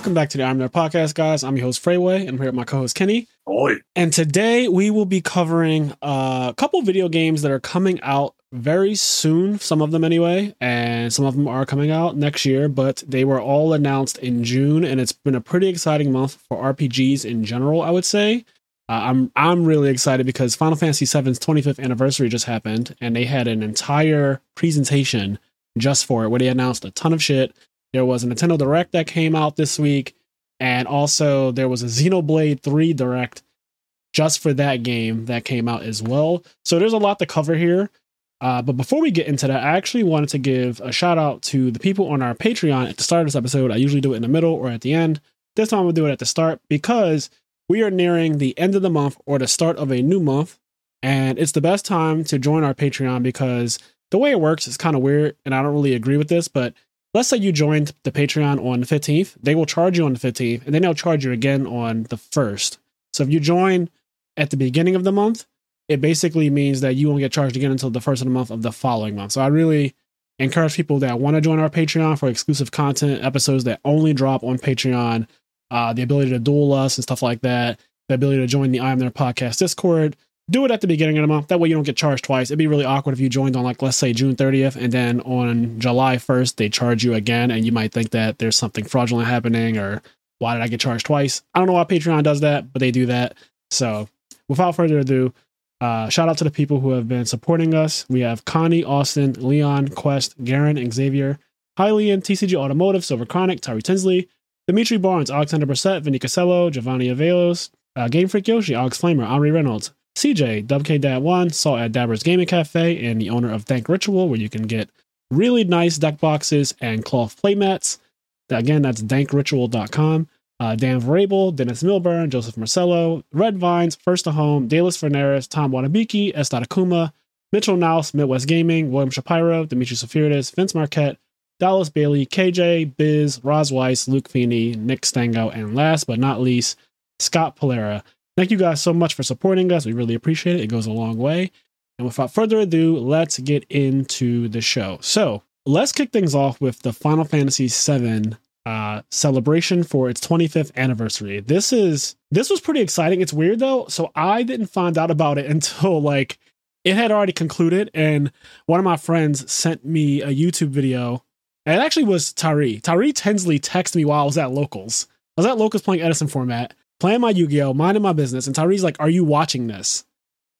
Welcome back to the I'm Nerd podcast, guys. I'm your host, Freeway, and I'm here with my co host, Kenny. Oi. And today we will be covering a couple video games that are coming out very soon, some of them anyway, and some of them are coming out next year, but they were all announced in June, and it's been a pretty exciting month for RPGs in general, I would say. Uh, I'm I'm really excited because Final Fantasy VII's 25th anniversary just happened, and they had an entire presentation just for it where they announced a ton of shit. There was a Nintendo Direct that came out this week, and also there was a Xenoblade 3 Direct just for that game that came out as well. So there's a lot to cover here. Uh, but before we get into that, I actually wanted to give a shout out to the people on our Patreon at the start of this episode. I usually do it in the middle or at the end. This time I'm going to do it at the start because we are nearing the end of the month or the start of a new month. And it's the best time to join our Patreon because the way it works is kind of weird. And I don't really agree with this, but let's say you joined the Patreon on the 15th, they will charge you on the 15th, and then they'll charge you again on the 1st. So if you join at the beginning of the month, it basically means that you won't get charged again until the first of the month of the following month. So I really encourage people that want to join our Patreon for exclusive content, episodes that only drop on Patreon, uh, the ability to duel us and stuff like that, the ability to join the I Am Nerd podcast Discord, do it at the beginning of the month. That way you don't get charged twice. It'd be really awkward if you joined on like let's say June 30th and then on July 1st they charge you again and you might think that there's something fraudulent happening or why did I get charged twice? I don't know why Patreon does that, but they do that. So without further ado, uh, shout out to the people who have been supporting us. We have Connie, Austin, Leon, Quest, Garen, and Xavier, Hylian, TCG Automotive, Silver Chronic, Tyree Tinsley, Dimitri Barnes, Alexander Brissett, Vinny Casello, Giovanni Avelos, uh, Game Freak Yoshi, Alex Flamer, Henri Reynolds, CJ, WK1, Salt at Dabbers Gaming Cafe, and the owner of Dank Ritual, where you can get really nice deck boxes and cloth playmats. Again, that's dankritual.com. Uh, Dan Varable, Dennis Milburn, Joseph Marcello, Red Vines, First to Home, Dallas Fernandez, Tom Wanabiki, S. Akuma, Mitchell Naus, Midwest Gaming, William Shapiro, Dimitri Sophiridis, Vince Marquette, Dallas Bailey, KJ, Biz, Roz Weiss, Luke Feeney, Nick Stango, and last but not least, Scott Polera. Thank you guys so much for supporting us. We really appreciate it. It goes a long way. And without further ado, let's get into the show. So let's kick things off with the Final Fantasy VII uh, celebration for its 25th anniversary. This is this was pretty exciting. It's weird though. So I didn't find out about it until like it had already concluded, and one of my friends sent me a YouTube video. And it actually was Tyree. Tyree Tinsley texted me while I was at locals. I was at locals playing Edison format, playing my Yu-Gi-Oh, minding my business, and Tyree's like, "Are you watching this?"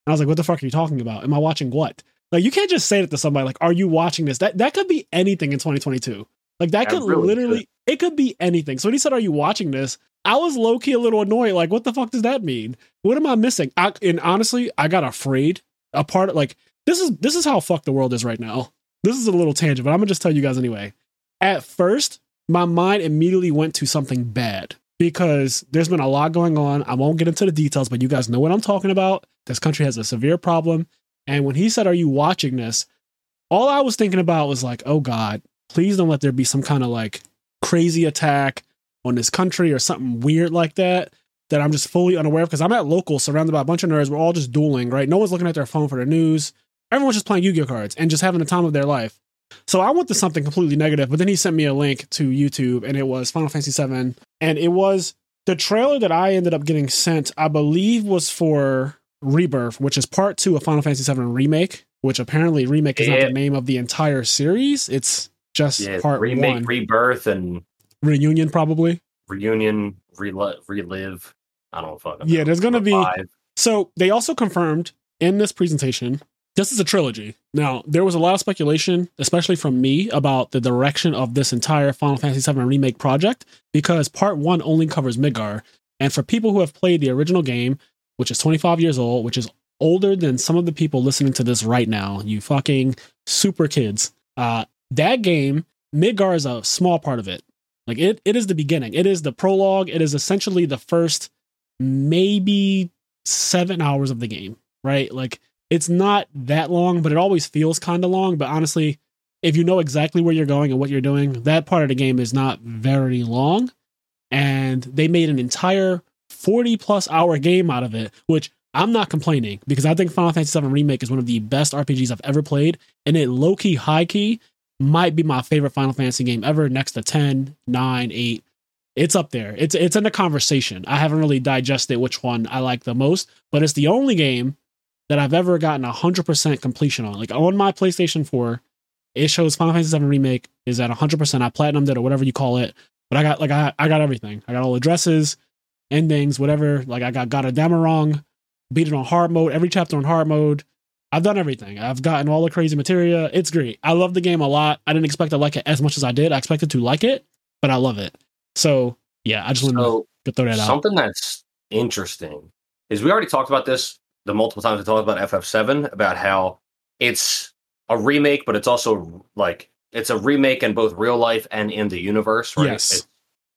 And I was like, "What the fuck are you talking about? Am I watching what?" Like, you can't just say it to somebody like, "Are you watching this?" That that could be anything in 2022. Like that could really literally, could. it could be anything. So when he said, "Are you watching this?" I was low key a little annoyed. Like, what the fuck does that mean? What am I missing? I, and honestly, I got afraid. A part of like this is this is how fucked the world is right now. This is a little tangent, but I'm gonna just tell you guys anyway. At first, my mind immediately went to something bad because there's been a lot going on. I won't get into the details, but you guys know what I'm talking about. This country has a severe problem. And when he said, Are you watching this? All I was thinking about was like, Oh God, please don't let there be some kind of like crazy attack on this country or something weird like that that I'm just fully unaware of because I'm at local surrounded by a bunch of nerds. We're all just dueling, right? No one's looking at their phone for the news. Everyone's just playing Yu Gi Oh cards and just having the time of their life. So I went to something completely negative, but then he sent me a link to YouTube and it was Final Fantasy VII. And it was the trailer that I ended up getting sent, I believe, was for Rebirth, which is part two of Final Fantasy VII Remake, which apparently Remake is not the name of the entire series. It's just Yeah, part remake, one. rebirth, and Reunion, probably. reunion, rel- relive. I don't fucking. Yeah, there's gonna be- Revive. So they also confirmed in this presentation this is a trilogy. Now, there was a lot of speculation, especially from me, about the direction of this entire Final Fantasy VII Remake project because part one only covers Midgar. And for people who have played the original game, which is 25 years old, which is older than some of the people listening to this right now, you fucking super kids, uh, that game, Midgar is a small part of it. Like it, it is the beginning. It is the prologue. It is essentially the first maybe seven hours of the game, right? Like it's not that long, but it always feels kind of long. But honestly, if you know exactly where you're going and what you're doing, that part of the game is not very long. And they made an entire 40 plus hour game out of it, which I'm not complaining because I think Final Fantasy VII Remake is one of the best RPGs I've ever played. And it low key, high key might be my favorite Final Fantasy game ever, next to 10, 9, 8. It's up there. It's it's in the conversation. I haven't really digested which one I like the most, but it's the only game that I've ever gotten 100% completion on. Like on my PlayStation 4, it shows Final Fantasy 7 remake is at 100%. I platinumed it or whatever you call it. But I got like I I got everything. I got all the dresses, endings, whatever. Like I got got a Damarong, beat it on hard mode, every chapter on hard mode. I've done everything. I've gotten all the crazy materia. It's great. I love the game a lot. I didn't expect to like it as much as I did. I expected to like it, but I love it. So yeah, I just wanted So to throw that out. something that's interesting is we already talked about this the multiple times we talked about FF7 about how it's a remake, but it's also like it's a remake in both real life and in the universe, right? Yes. It-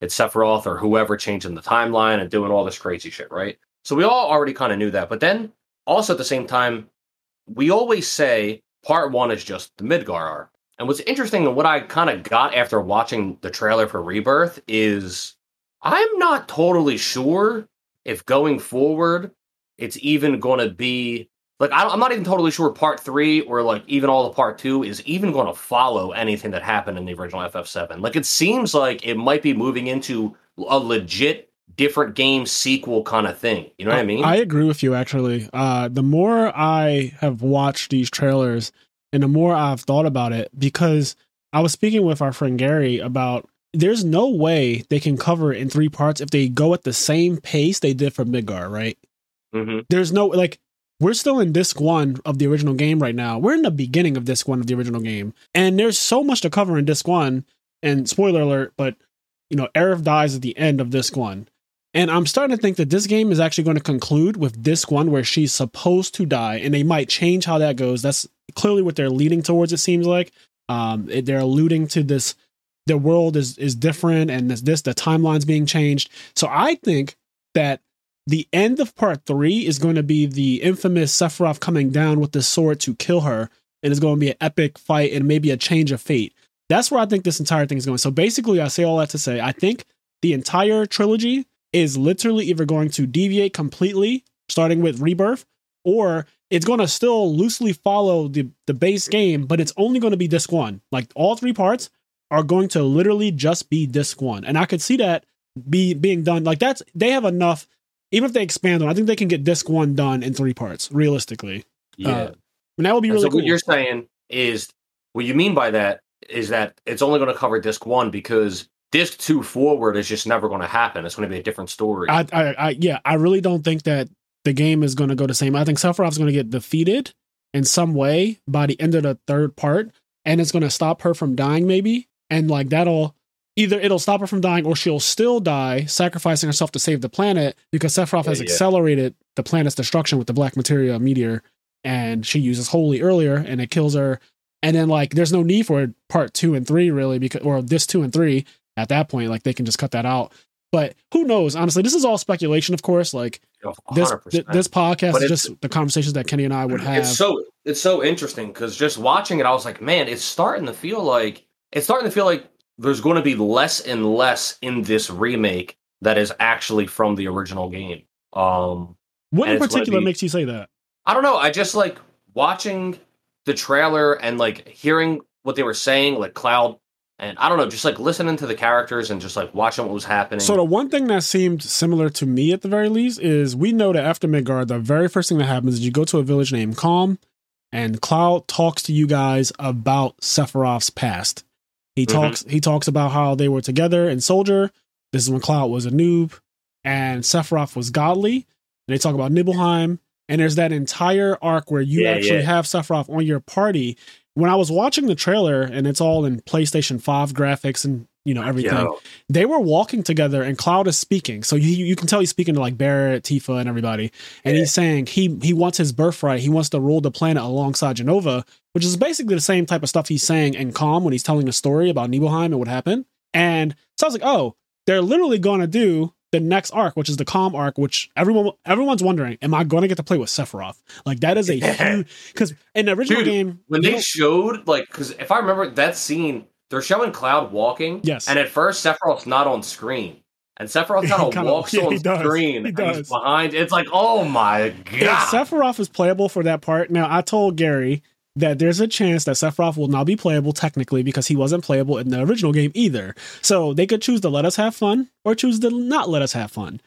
it's Sephiroth or whoever changing the timeline and doing all this crazy shit, right? So we all already kind of knew that. But then also at the same time, we always say part one is just the Midgar arc. And what's interesting and what I kind of got after watching the trailer for Rebirth is I'm not totally sure if going forward it's even going to be like I'm not even totally sure part three or like even all the part two is even going to follow anything that happened in the original FF7. Like it seems like it might be moving into a legit different game sequel kind of thing. You know what I mean? I agree with you actually. Uh the more I have watched these trailers and the more I've thought about it because I was speaking with our friend Gary about there's no way they can cover it in three parts if they go at the same pace they did for Midgar, right? Hmm There's no like we're still in disc one of the original game right now. We're in the beginning of disc one of the original game. And there's so much to cover in disc one. And spoiler alert, but you know, Aerith dies at the end of disc one. And I'm starting to think that this game is actually going to conclude with disc one where she's supposed to die, and they might change how that goes. That's clearly what they're leading towards, it seems like. Um, it- they're alluding to this the world is is different and this, this the timeline's being changed. So I think that the end of part three is going to be the infamous Sephiroth coming down with the sword to kill her, and it's going to be an epic fight and maybe a change of fate. That's where I think this entire thing is going. So basically, I say all that to say, I think the entire trilogy is literally either going to deviate completely, starting with Rebirth, or it's going to still loosely follow the the base game, but it's only going to be disc one. Like all three parts are going to literally just be disc one, and I could see that be being done. Like that's they have enough. Even if they expand on, it, I think they can get disc one done in three parts realistically, Yeah. Uh, and that would be And really so cool. what you're saying is what you mean by that is that it's only going to cover disc one because disc two forward is just never going to happen. It's going to be a different story. I, I, I, yeah, I really don't think that the game is going to go the same. I think Sephiroth's going to get defeated in some way by the end of the third part, and it's going to stop her from dying, maybe. And like that'll either it'll stop her from dying, or she'll still die, sacrificing herself to save the planet because Sephiroth has Yeah, yeah. accelerated the planet's destruction with the Black Materia meteor, and she uses Holy earlier, and it kills her. And then like, there's no need for part two and three really, because or this two and three at that point, like they can just cut that out. But who knows? Honestly, this is all speculation, of course. Like this, 100%. th- this podcast is just the conversations that Kenny and I would have. It's so it's so interesting because just watching it, I was like, man, it's starting to feel like it's starting to feel like there's going to be less and less in this remake that is actually from the original game. Um, what in and it's gonna particular be- makes you say that? I don't know. I just like watching the trailer and like hearing what they were saying, like Cloud, and I don't know, just like listening to the characters and just like watching what was happening. So the one thing that seemed similar to me at the very least is we know that after Midgar, the very first thing that happens is you go to a village named Kalm, and Cloud talks to you guys about Sephiroth's past. He Mhm. talks he talks about how they were together in Soldier. This is when Cloud was a noob, and Sephiroth was godly. And they talk about Nibelheim, and there's that entire arc where you Yeah, actually yeah. have Sephiroth on your party. When I was watching the trailer, and it's all in PlayStation Five graphics and you know everything Yo, they were walking together and Cloud is speaking. So you you can tell he's speaking to like Barrett, Tifa, and everybody. And Yeah. he's saying he he wants his birthright. He wants to rule the planet alongside Jenova, which is basically the same type of stuff he's saying in Kalm when he's telling the story about Nibelheim and what happened. And so I was like, oh, they're literally gonna do the next arc, which is the Kalm arc, which everyone everyone's wondering, am I going to get to play with Sephiroth? Like that is a huge because in the original Dude, game, when they showed like, because if I remember that scene, they're showing Cloud walking. Yes. And at first, Sephiroth's not on screen. And Sephiroth kind of walks yeah, on screen He and does. he's behind. It's like, oh my if god! Sephiroth is playable for that part, now I told Gary that there's a chance that Sephiroth will not be playable technically because he wasn't playable in the original game either. So they could choose to let us have fun or choose to not let us have fun.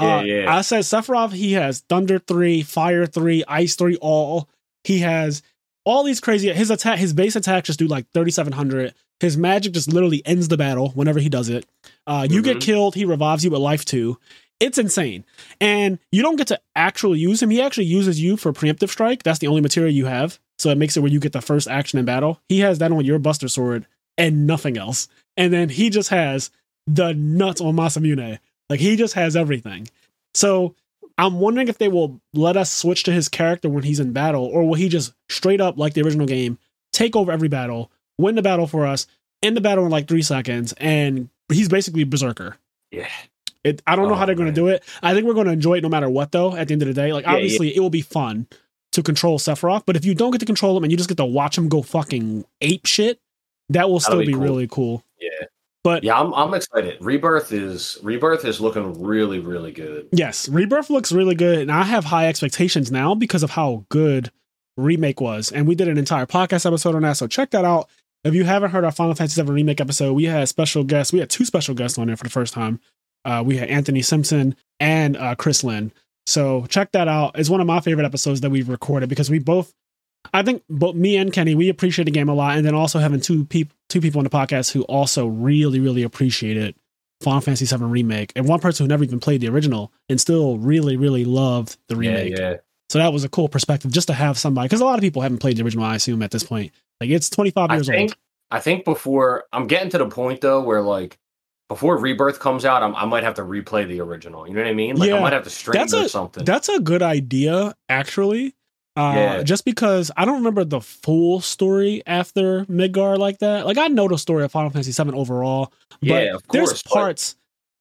Yeah, uh, yeah. I said Sephiroth, he has Thunder 3, Fire 3, Ice 3, all. He has all these crazy his attack his base attack just do like 3700 his magic just literally ends the battle whenever he does it. Uh you get Mhm. killed he revives you with life too. It's insane. And you don't get to actually use him. He actually uses you for preemptive strike. That's the only materia you have. So it makes it where you get the first action in battle. He has that on your buster sword and nothing else. And then he just has the nuts on masamune. Like he just has everything. So I'm wondering if they will let us switch to his character when he's in battle, or will he just straight up, like the original game, take over every battle, win the battle for us, end the battle in like three seconds, and he's basically Berserker. yeah. It, I don't know Oh, how they're going to do it. I think we're going to enjoy it no matter what, though, at the end of the day. Like, Yeah, yeah. obviously, it will be fun to control Sephiroth, but if you don't get to control him and you just get to watch him go fucking ape shit, that will still be be, cool. really cool. Yeah. But Yeah, I'm I'm excited. Rebirth is Rebirth is looking really, really good. Yes, Rebirth looks really good, and I have high expectations now because of how good Remake was. And we did an entire podcast episode on that, so check that out. If you haven't heard our Final Fantasy VII Remake episode, we had special guests. We had two special guests on there for the first time. Uh, we had Anthony Simpson and uh, Chris Lynn. So check that out. It's one of my favorite episodes that we've recorded because we both, I think, both me and Kenny, we appreciate the game a lot, and then also having two people, two people on the podcast who also really, really appreciated Final Fantasy VII Remake, and one person who never even played the original and still really, really loved the remake. Yeah, yeah. So that was a cool perspective just to have somebody, because a lot of people haven't played the original, I assume, at this point. Like it's 25 I years think old. I think before I'm getting to the point though where like before Rebirth comes out, I'm, I might have to replay the original. You know what I mean? Like Yeah. I might have to straighten That's or a- something. That's a good idea, actually. Uh, Yeah. Just because I don't remember the full story after Midgar like that. Like I know the story of Final Fantasy VII overall, but Yeah, of there's course, but- parts,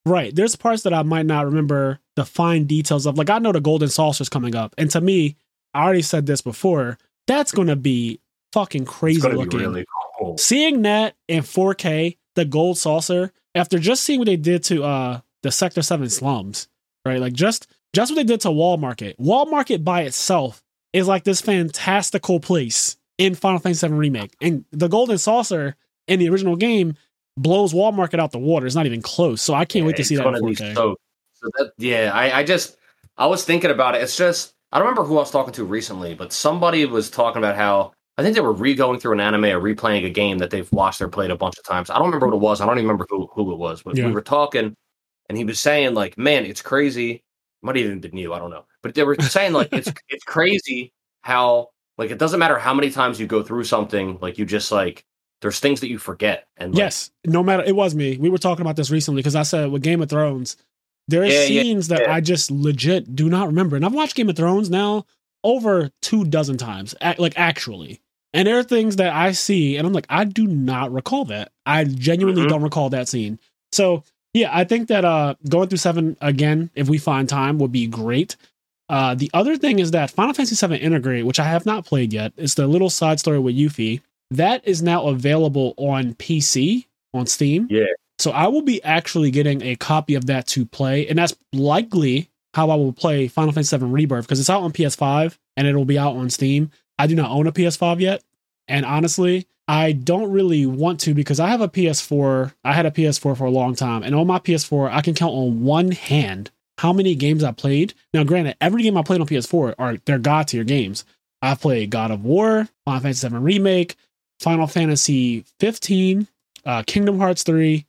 right? There's parts that I might not remember the fine details of. Like I know the Golden Saucer's coming up, and to me, I already said this before. That's gonna be fucking crazy looking. be really cool. seeing that in 4K, the gold saucer, after just seeing what they did to uh the Sector 7 slums, right? Like just just what they did to Wall Market. Wall Market by itself is like this fantastical place in Final Fantasy VII Remake. And the golden saucer in the original game blows Wall Market out the water. It's not even close. So I can't wait to it's see that in gonna be 4K. So, so that yeah, I, I just I was thinking about it. It's just I don't remember who I was talking to recently, but somebody was talking about how I think they were re-going through an anime or replaying a game that they've watched or played a bunch of times. I don't remember what it was. I don't even remember who, who it was, but Yeah. we were talking and he was saying like, man, it's crazy. Might have even been you, I don't know. But they were saying like it's it's crazy how like it doesn't matter how many times you go through something, like you just like there's things that you forget. And like, Yes, no matter it was me. We were talking about this recently because I said with Game of Thrones, there are Yeah, yeah, scenes that yeah. I just legit do not remember, and I've watched Game of Thrones now over two dozen times, like actually. And there are things that I see, and I'm like, I do not recall that. I genuinely Mhm. don't recall that scene. So yeah, I think that uh going through seven again, if we find time, would be great. Uh, the other thing is that Final Fantasy VII Intergrade, which I have not played yet, is the little side story with Yuffie. That is now available on PC on Steam. Yeah. So I will be actually getting a copy of that to play, and that's likely how I will play Final Fantasy VII Rebirth because it's out on PS5 and it'll be out on Steam. I do not own a PS5 yet, and honestly, I don't really want to because I have a PS4. I had a PS4 for a long time, and on my PS4, I can count on one hand how many games I played. Now, granted, every game I played on PS4 are they're god tier games. I've played God of War, Final Fantasy VII Remake, Final Fantasy 15, uh, Kingdom Hearts 3,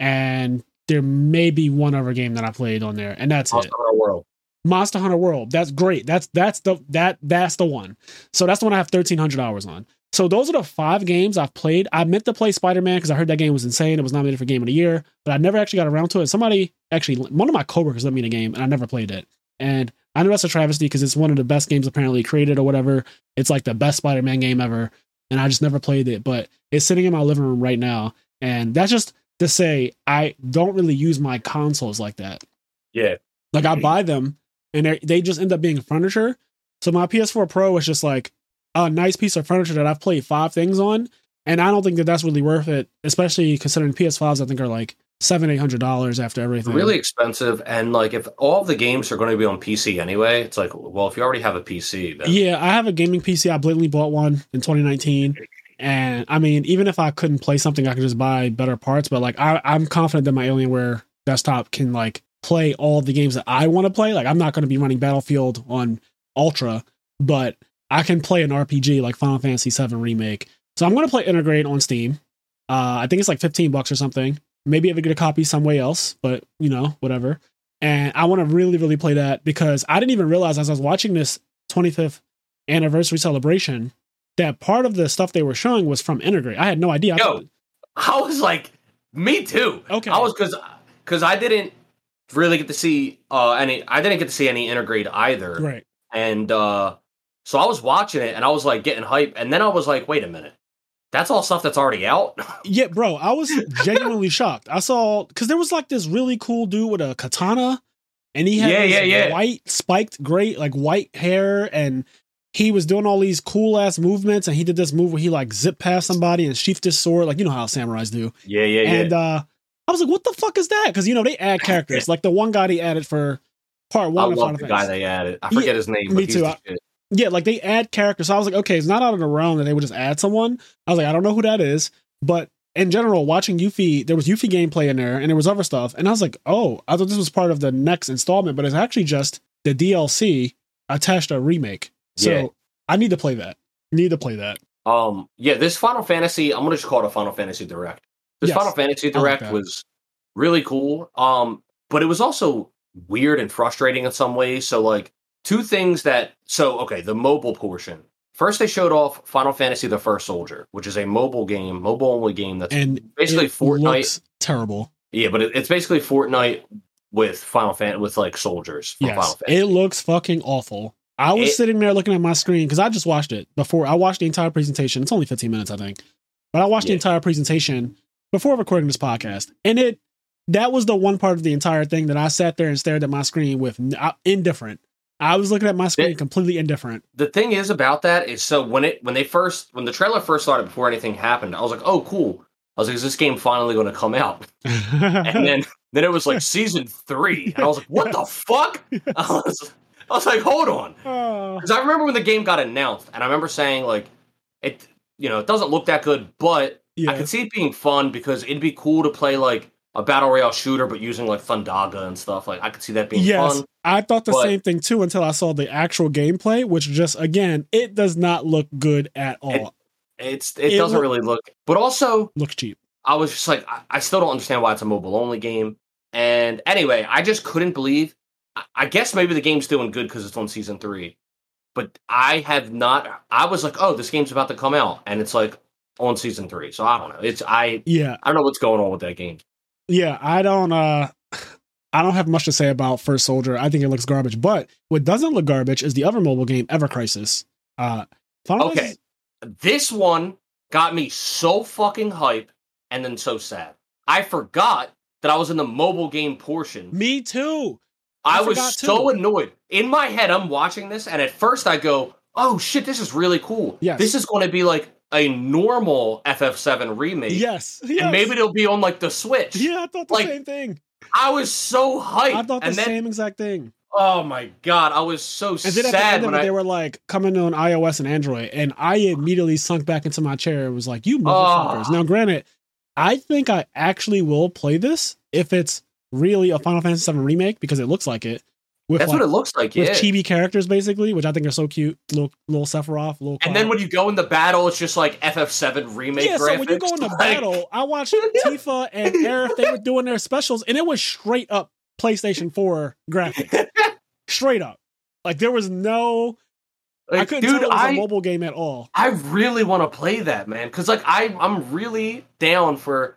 and there may be one other game that I played on there, and that's Monster it. Hunter World. Monster Hunter World. That's great. That's that's the that that's the one. So that's the one I have 1300 hours on. So those are the five games I've played. I meant to play Spider-Man because I heard that game was insane. It was nominated for Game of the Year, but I never actually got around to it. Somebody actually, one of my coworkers let me in a game, and I never played it. And I know that's a travesty because it's one of the best games apparently created or whatever. It's like the best Spider-Man game ever, and I just never played it. But it's sitting in my living room right now, and that's just to say I don't really use my consoles like that. Yeah. Like I buy them and they they just end up being furniture. So my PS4 Pro is just like a nice piece of furniture that I've played five things on, and I don't think that that's really worth it, especially considering PS5s I think are like seven, eight hundred dollars after everything. Really expensive, and like if all the games are going to be on PC anyway, it's like, well, if you already have a PC, then Yeah, I have a gaming PC. I blatantly bought one in 2019. And I mean, even if I couldn't play something, I could just buy better parts. But like, I, I'm confident that my Alienware desktop can like play all the games that I want to play. Like, I'm not going to be running Battlefield on Ultra, but I can play an RPG like Final Fantasy VII Remake. So I'm going to play Intergrade on Steam. Uh, I think it's like 15 bucks or something. Maybe I would get a copy somewhere else, but you know, whatever. And I want to really, really play that because I didn't even realize as I was watching this 25th anniversary celebration that part of the stuff they were showing was from Intergrade. I had no idea. I thought- I was like, me too. Okay. I was because because I didn't really get to see uh any. I didn't get to see any Intergrade either, right. and uh so I was watching it and I was like getting hype, and then I was like, wait a minute, that's all stuff that's already out. Yeah, bro, I was genuinely shocked. I saw because there was like this really cool dude with a katana, and he had Yeah, yeah, yeah. white spiked gray like white hair, and he was doing all these cool ass movements. And he did this move where he like zipped past somebody and sheathed his sword, like you know how samurais do. yeah, yeah, yeah. And uh I was like, what the fuck is that? Because you know they add characters, like the one guy they added for part I one of love the guy they added. I Yeah, forget his name. me but too. I- Yeah, like they add characters. So I was like, okay, it's not out of the realm that they would just add someone. I was like, I don't know who that is, but in general, watching Yuffie, there was Yuffie gameplay in there, and there was other stuff, and I was like, oh, I thought this was part of the next installment, but it's actually just the DLC attached to a remake. So Yeah. I need to play that. Need to play that. Um, yeah, this Final Fantasy, I'm gonna just call it a Final Fantasy Direct. This Yes, Final Fantasy I like Direct was really cool. Um, but it was also weird and frustrating in some ways. So, like, two things that so okay, the mobile portion. First, they showed off Final Fantasy: The First Soldier, which is a mobile game, mobile only game. That's And basically it Fortnite. looks terrible. yeah, but it, it's basically Fortnite with Final Fan with like soldiers Yes, Fantasy. it looks fucking awful. I was It- sitting there looking at my screen because I just watched it before. I watched the entire presentation. It's only 15 minutes, I think, but I watched the entire presentation before recording this podcast, and it that was the one part of the entire thing that I sat there and stared at my screen with uh, indifferent. I was looking at my screen It- completely indifferent. the thing is about that is so when it when they first when the trailer first started before anything happened, I was like, oh cool. I was like, is this game finally going to come out? and then then it was like season three, and I was like, "What the fuck?" I was, I was like, "Hold on," Oh, because I remember when the game got announced, and I remember saying like, "It, you know, it doesn't look that good, but I could see it being fun because it'd be cool to play like a battle royale shooter, but using like Thundaga and stuff. Like, I could see that being yes, fun." I thought the but- same thing too until I saw the actual gameplay, which just again, it does not look good at all. It's it, It doesn't look- really look, but also looks cheap. I was just like, I, I still don't understand why it's a mobile only game. And anyway, I just couldn't believe. I, guess maybe the game's doing good because it's on season three, but I have not. I was like, oh, this game's about to come out, and it's like on season three. So I don't know. It's I Yeah, I don't know what's going on with that game. yeah, I don't uh I don't have much to say about First Soldier. I think it looks garbage. But what doesn't look garbage is the other mobile game, Ever Crisis. Uh Okay. This one got me so fucking hype and then so sad. I forgot that I was in the mobile game portion. Me too. I I, was so too. annoyed. In my head, I'm watching this, and at first I go, "Oh shit, this is really cool. Yes. This is going to be like a normal FF7 remake, Yes. yes. and maybe it'll be on like the Switch." Yeah, I thought the like, same thing. I was so hyped, I thought the and then same exact thing. oh my god, I was so And then at the sad end of when it, I. they were like coming on iOS and Android, and I immediately sunk back into my chair and was like, "You motherfuckers!" Oh. Now, granted, I think I actually will play this if it's really a Final Fantasy VII remake because it looks like it. With That's like, what it looks like, with yeah. chibi characters, basically, which I think are so cute. Little little Sephiroth, little. and then when you go in the battle, it's just like FF7 remake. yeah, so when you graphics. go into Like, battle, I watched Tifa and Aerith. They were doing their specials, and it was straight up PlayStation Four graphics, straight up. Like there was no, I couldn't dude, tell it was a I mobile game at all. I really want to play that, man. Because like I, I'm really down for.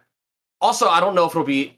Also, I don't know if it'll be.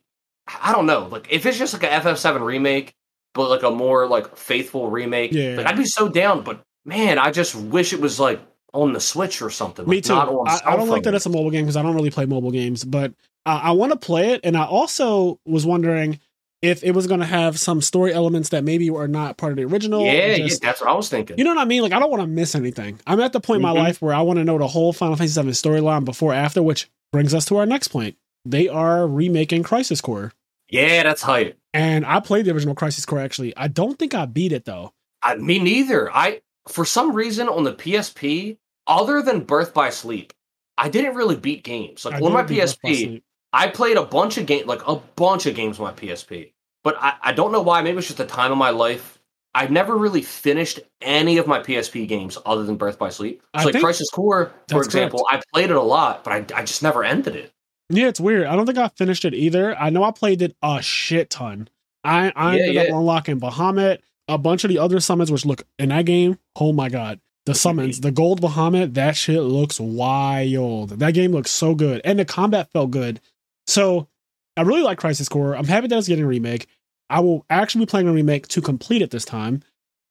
I don't know. Like if it's just like a FF7 remake, but like a more like faithful remake, Yeah. like I'd be so down. But man, I just wish it was like on the Switch or something. Me like, too. I, I don't like that it's a mobile game because I don't really play mobile games, but I, I want to play it. And I also was wondering if it was going to have some story elements that maybe were not part of the original. or Yeah, yeah, that's what I was thinking. You know what I mean? Like, I don't want to miss anything. I'm at the point in Mhm. my life where I want to know the whole Final Fantasy VII storyline before, after, which brings us to our next point. they are remaking Crisis Core. Yeah, that's hype. And I played the original Crisis Core actually. I don't think I beat it though. I, me neither. I for some reason on the PSP, other than Birth by Sleep, I didn't really beat games. Like I on my didn't beat Birth by PSP, I played a bunch of games, like a bunch of games on my PSP. But I, I don't know why. Maybe it's just the time of my life. I never really finished any of my PSP games other than Birth by Sleep. I So like Crisis Core, for example, I played it a lot, but I, I just never ended it. Yeah, it's weird. I don't think I finished it either. I know I played it a shit ton. I, I Yeah, ended yeah. up unlocking Bahamut, a bunch of the other summons, which look in that game. Oh my god. The summons, the gold Bahamut, that shit looks wild. That game looks so good. And the combat felt good. So I really like Crisis Core. I'm happy that it's getting a remake. I will actually be playing a remake to complete it this time.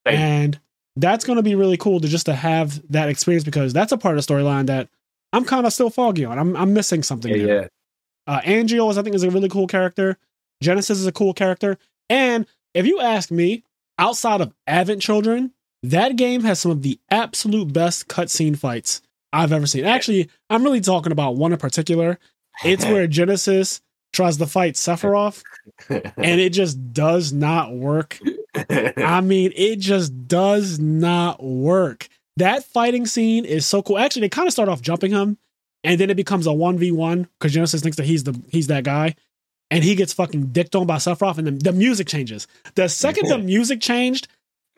And that's going to be really cool to just to have that experience because that's a part of the storyline that I'm kind of still foggy on. I'm, I'm missing something Yeah, there. yeah. Uh, Angeal, is, I think, is a really cool character. Genesis is a cool character. And if you ask me, outside of Advent Children, that game has some of the absolute best cutscene fights I've ever seen. Actually, I'm really talking about one in particular. It's where Genesis tries to fight Sephiroth, and it just does not work. I mean, it just does not work. That fighting scene is so cool. Actually, they kind of start off jumping him, and then it becomes a one v one because Genesis thinks that he's the he's that guy, and he gets fucking dicked on by Sephiroth, and then the music changes. The second the music changed,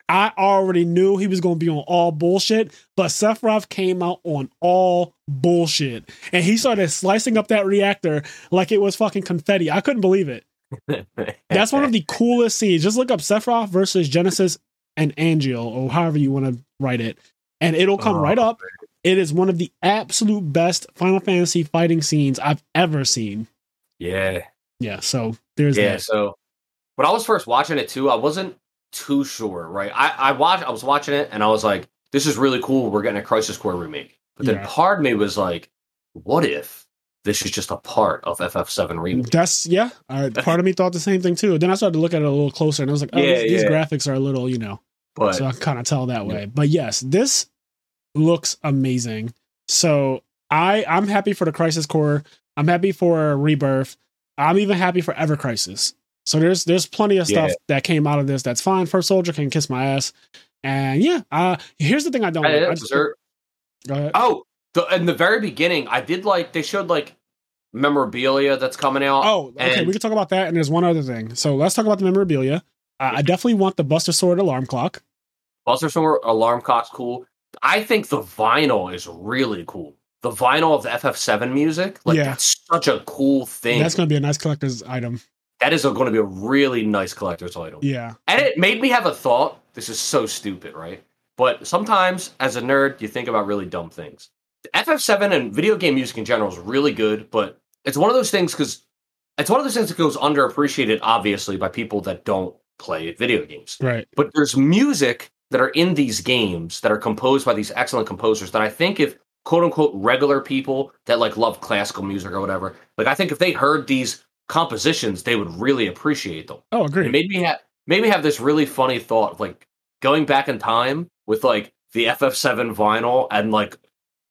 I already knew he was going to be on all bullshit, but Sephiroth came out on all bullshit, and he started slicing up that reactor like it was fucking confetti. I couldn't believe it. That's one of the coolest scenes. Just look up Sephiroth versus Genesis and Angel, or however you want to write it, and it'll come Oh, right up. It is one of the absolute best Final Fantasy fighting scenes I've ever seen. yeah. Yeah, so there's Yeah, that. so when I was first watching it too, I wasn't too sure, right? I, I watched I was watching it and I was like, this is really cool. We're getting a Crisis Core remake. But then Yeah. part of me was like, what if this is just a part of FF7 remake? That's yeah. Uh, part of me thought the same thing too. Then I started to look at it a little closer, and I was like, "Oh, Yeah, these, these graphics are a little, you know." But so I kind of tell that way. But yes, this looks amazing. So I I'm happy for the Crisis Core. I'm happy for Rebirth. I'm even happy for Ever Crisis. So there's there's plenty of stuff Yeah. that came out of this that's fine. First Soldier can kiss my ass. And yeah, uh here's the thing I don't I- like. I just- go ahead. oh, the, in the very beginning, I did like they showed like memorabilia that's coming out. Oh, okay. and- we can talk about that. And there's one other thing. So let's talk about the memorabilia. Uh, I definitely want the Buster Sword alarm clock. Buster Sword alarm clock's cool. I think the vinyl is really cool. The vinyl of the FF7 music, like Yeah. that's such a cool thing. That's going to be a nice collector's item. that is going to be a really nice collector's item. Yeah. And it made me have a thought. This is so stupid, right? But sometimes, as a nerd, you think about really dumb things. FF7 and video game music in general is really good, but it's one of those things because it's one of those things that goes underappreciated, obviously, by people that don't play video games. Right. But there's music that are in these games that are composed by these excellent composers that I think if quote unquote regular people that like love classical music or whatever, like I think if they heard these compositions, they would really appreciate them. Oh, agree. It made me have made me have this really funny thought of like going back in time with like the FF7 vinyl and like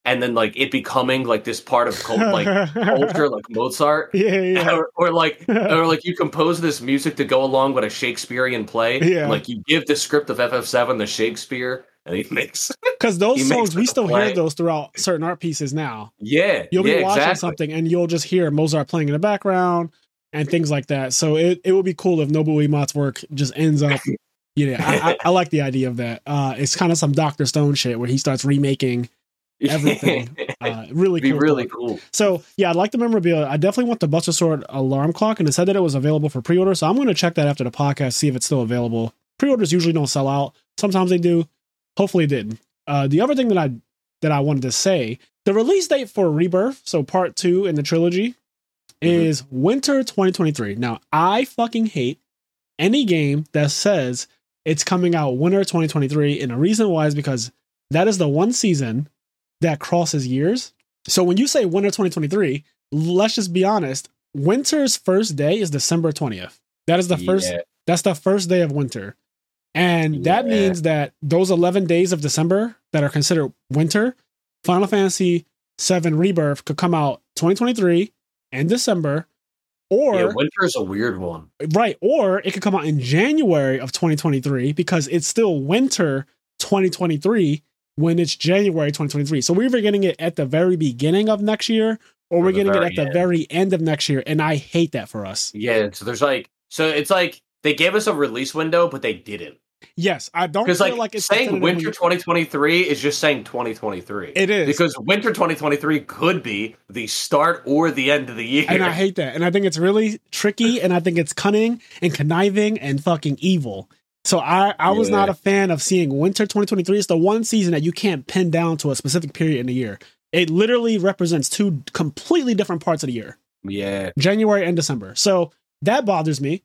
and then like it becoming like this part of cult, like culture like Mozart. Yeah, yeah. Or, or like or like you compose this music to go along with a Shakespearean play. Yeah. Like you give the script of FF7 to Shakespeare and he makes Because those songs, we still play. hear those throughout certain art pieces now. Yeah. You'll yeah, be watching exactly. something and you'll just hear Mozart playing in the background and things like that. So it, it would be cool if Nobuo Uematsu's work just ends up. Yeah, I, I, I like the idea of that. Uh, it's kind of some Doctor Stone shit where he starts remaking everything. Uh, really be cool. really cool. So yeah, I'd like the memorabilia. I definitely want the Buster Sword alarm clock, and it said that it was available for pre-order. So I'm going to check that after the podcast, see if it's still available. Pre-orders usually don't sell out. Sometimes they do. Hopefully, it did. Uh, the other thing that I that I wanted to say, the release date for Rebirth, so part two in the trilogy, is winter 2023. Now I fucking hate any game that says it's coming out winter 2023, and the reason why is because that is the one season that crosses years. So when you say winter 2023, let's just be honest. Winter's first day is December 20th. That is the first that's the first day of winter. And that means that those 11 days of December that are considered winter, Final Fantasy 7 Rebirth could come out 2023 in December, or yeah, winter is a weird one. right, or it could come out in January of 2023 because it's still winter 2023 when it's January 2023. So we're either getting it at the very beginning of next year or Or we're getting it at the end. very end of next year. And I hate that for us. Yeah, so there's like, so it's like they gave us a release window, but they didn't. Yes, I don't Because feel like, like, it's saying winter 2023 is just saying 2023. It is. because winter 2023 could be the start or the end of the year. And I hate that. And I think it's really tricky and I think it's cunning and conniving and fucking evil. So I, I was Yeah. not a fan of seeing winter 2023. It's the one season that you can't pin down to a specific period in the year. It literally represents two completely different parts of the year. yeah, January and December. So that bothers me.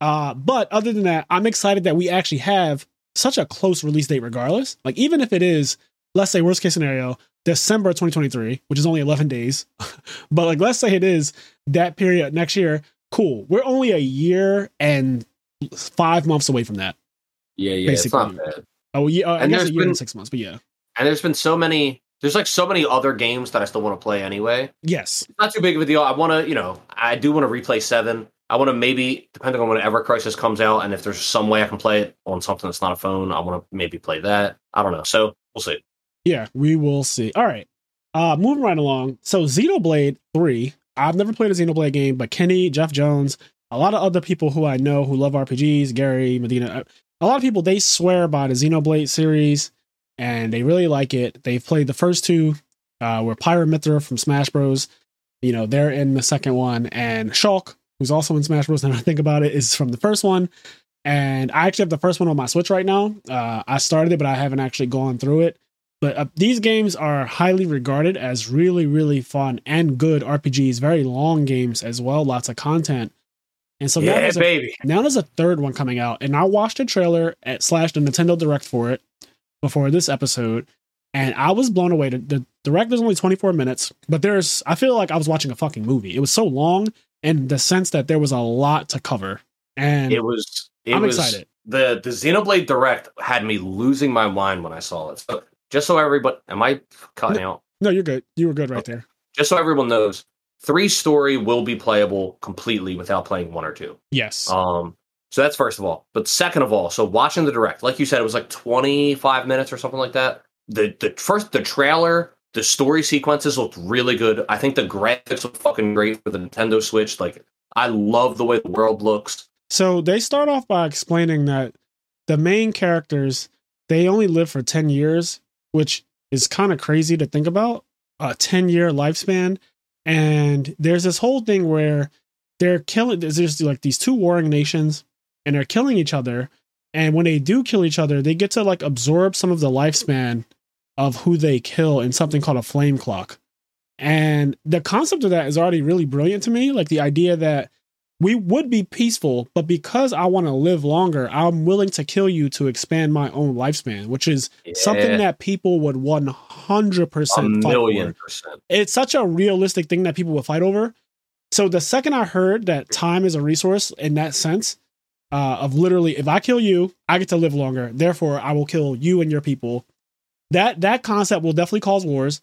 Uh, but other than that, I'm excited that we actually have such a close release date regardless. Like even if it is, let's say worst case scenario, December 2023, which is only 11 days. but like let's say it is that period next year, cool. We're only a year and 5 months away from that. yeah, yeah. Basically. Oh, yeah, uh, I And guess a year been- and 6 months, but yeah. And there's been so many. There's like so many other games that I still want to play anyway. Yes. It's not too big of a deal. I want to, you know, I do want to replay seven. I want to maybe, depending on when Ever Crisis comes out, and if there's some way I can play it on something that's not a phone, I want to maybe play that. I don't know. So we'll see. Yeah, we will see. All right. Uh moving right along. So Xenoblade 3. I've never played a Xenoblade game, but Kenny, Jeff Jones, a lot of other people who I know who love RPGs, Gary, Medina, uh, a lot of people they swear by the Xenoblade series and they really like it. They've played the first two uh where Pyramithra from Smash Bros. You know, they're in the second one and Shulk, who's also in Smash Bros. Now I think about it, is from the first one. And I actually have the first one on my Switch right now. Uh, I started it, but I haven't actually gone through it. But uh, these games are highly regarded as really, really fun and good RPGs. Very long games as well, lots of content. And so now, yeah, there's a, baby. now there's a third one coming out, and I watched a trailer at slash the Nintendo Direct for it before this episode, and I was blown away. The, the direct is only 24 minutes, but there's I feel like I was watching a fucking movie. It was so long, in the sense that there was a lot to cover, and It was. It I'm was, excited. The the Xenoblade Direct had me losing my mind when I saw it. So just so everybody, am I cutting out? no, you're good. You were good right there. Just so everyone knows, three story will be playable completely without playing one or two. Yes. Um, so that's first of all. But second of all, so watching the direct, like you said, it was like 25 minutes or something like that. The the first the trailer, the story sequences looked really good. I think the graphics look fucking great for the Nintendo Switch. Like I love the way the world looks. So they start off by explaining that the main characters they only live for 10 years, which is kind of crazy to think about. A 10 year lifespan. And there's this whole thing where they're killing there's like these two warring nations and they're killing each other. And when they do kill each other, they get to like absorb some of the lifespan of who they kill in something called a flame clock. And the concept of that is already really brilliant to me. Like the idea that we would be peaceful, but because I want to live longer, I'm willing to kill you to expand my own lifespan, which is something that people would 100% a fight million for. percent. It's such a realistic thing that people will fight over. So the second I heard that time is a resource in that sense, uh, of literally, if I kill you, I get to live longer. Therefore, I will kill you and your people. That that concept will definitely cause wars,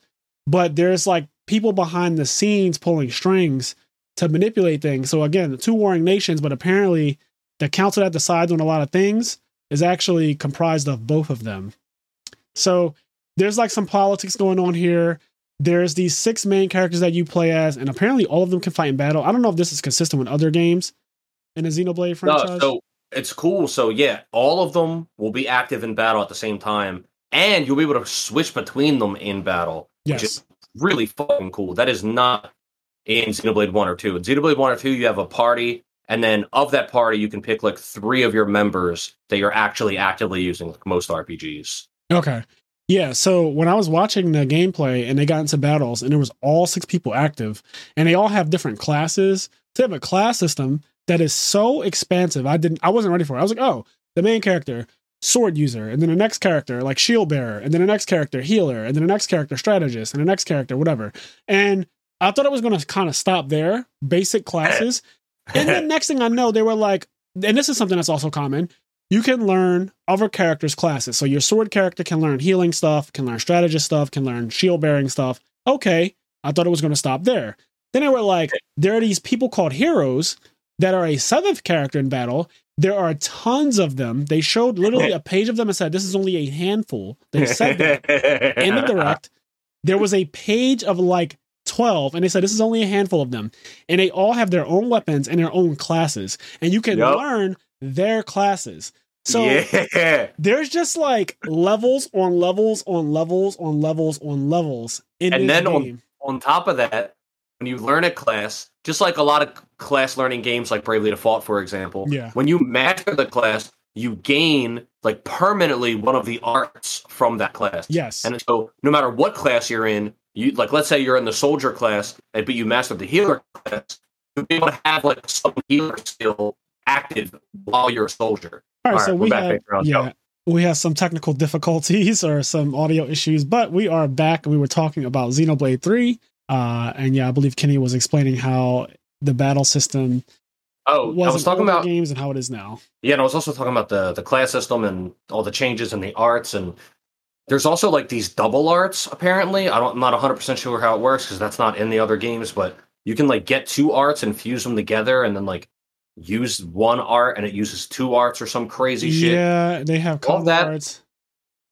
but there's like people behind the scenes pulling strings to manipulate things. So again, two warring nations, but apparently the council that decides on a lot of things is actually comprised of both of them. So there's like some politics going on here. There's these six main characters that you play as, and apparently all of them can fight in battle. I don't know if this is consistent with other games in the Xenoblade franchise. No, so it's cool. So yeah, all of them will be active in battle at the same time, and you'll be able to switch between them in battle, which yes. is really fucking cool. That is not in Xenoblade One or Two. In Xenoblade One or Two, you have a party, and then of that party, you can pick like three of your members that you're actually actively using, like most RPGs. Okay. Yeah, so when I was watching the gameplay and they got into battles and there was all six people active and they all have different classes. They have a class system that is so expansive. I didn't I wasn't ready for it. I was like, "Oh, the main character, sword user, and then the next character like shield bearer, and then the next character healer, and then the next character strategist, and the next character whatever." And I thought it was going to kind of stop there, basic classes. and then next thing I know, they were like, and this is something that's also common. You can learn other characters' classes. So your sword character can learn healing stuff, can learn strategist stuff, can learn shield bearing stuff. Okay, I thought it was going to stop there. Then they were like, there are these people called heroes that are a seventh character in battle. There are tons of them. They showed literally a page of them and said, this is only a handful. They said that in the direct. There was a page of like 12, and they said, this is only a handful of them. And they all have their own weapons and their own classes. And you can Yup. learn their classes. So yeah, there's just like levels on levels on levels on levels on levels in And then on- game. on top of that, when you learn a class, just like a lot of class learning games like Bravely Default, for example, Yeah. when you master the class, you gain like permanently one of the arts from that class. yes. And so no matter what class you're in, you like let's say you're in the soldier class, but you mastered the healer class, you'll be able to have like some healer skill active while you're a soldier. All right, All so we're we back, have yeah, we have some technical difficulties or some audio issues, but we are back. We were talking about Xenoblade Three, uh, and yeah, I believe Kenny was explaining how the battle system Oh, was I was talking about games and how it is now. Yeah, and I was also talking about the the class system and all the changes in the arts and there's also like these double arts apparently. I don't I'm not 100% sure how it works cuz that's not in the other games, but you can like get two arts and fuse them together and then like use one art and it uses two arts or some crazy shit. Yeah, they have All that- arts.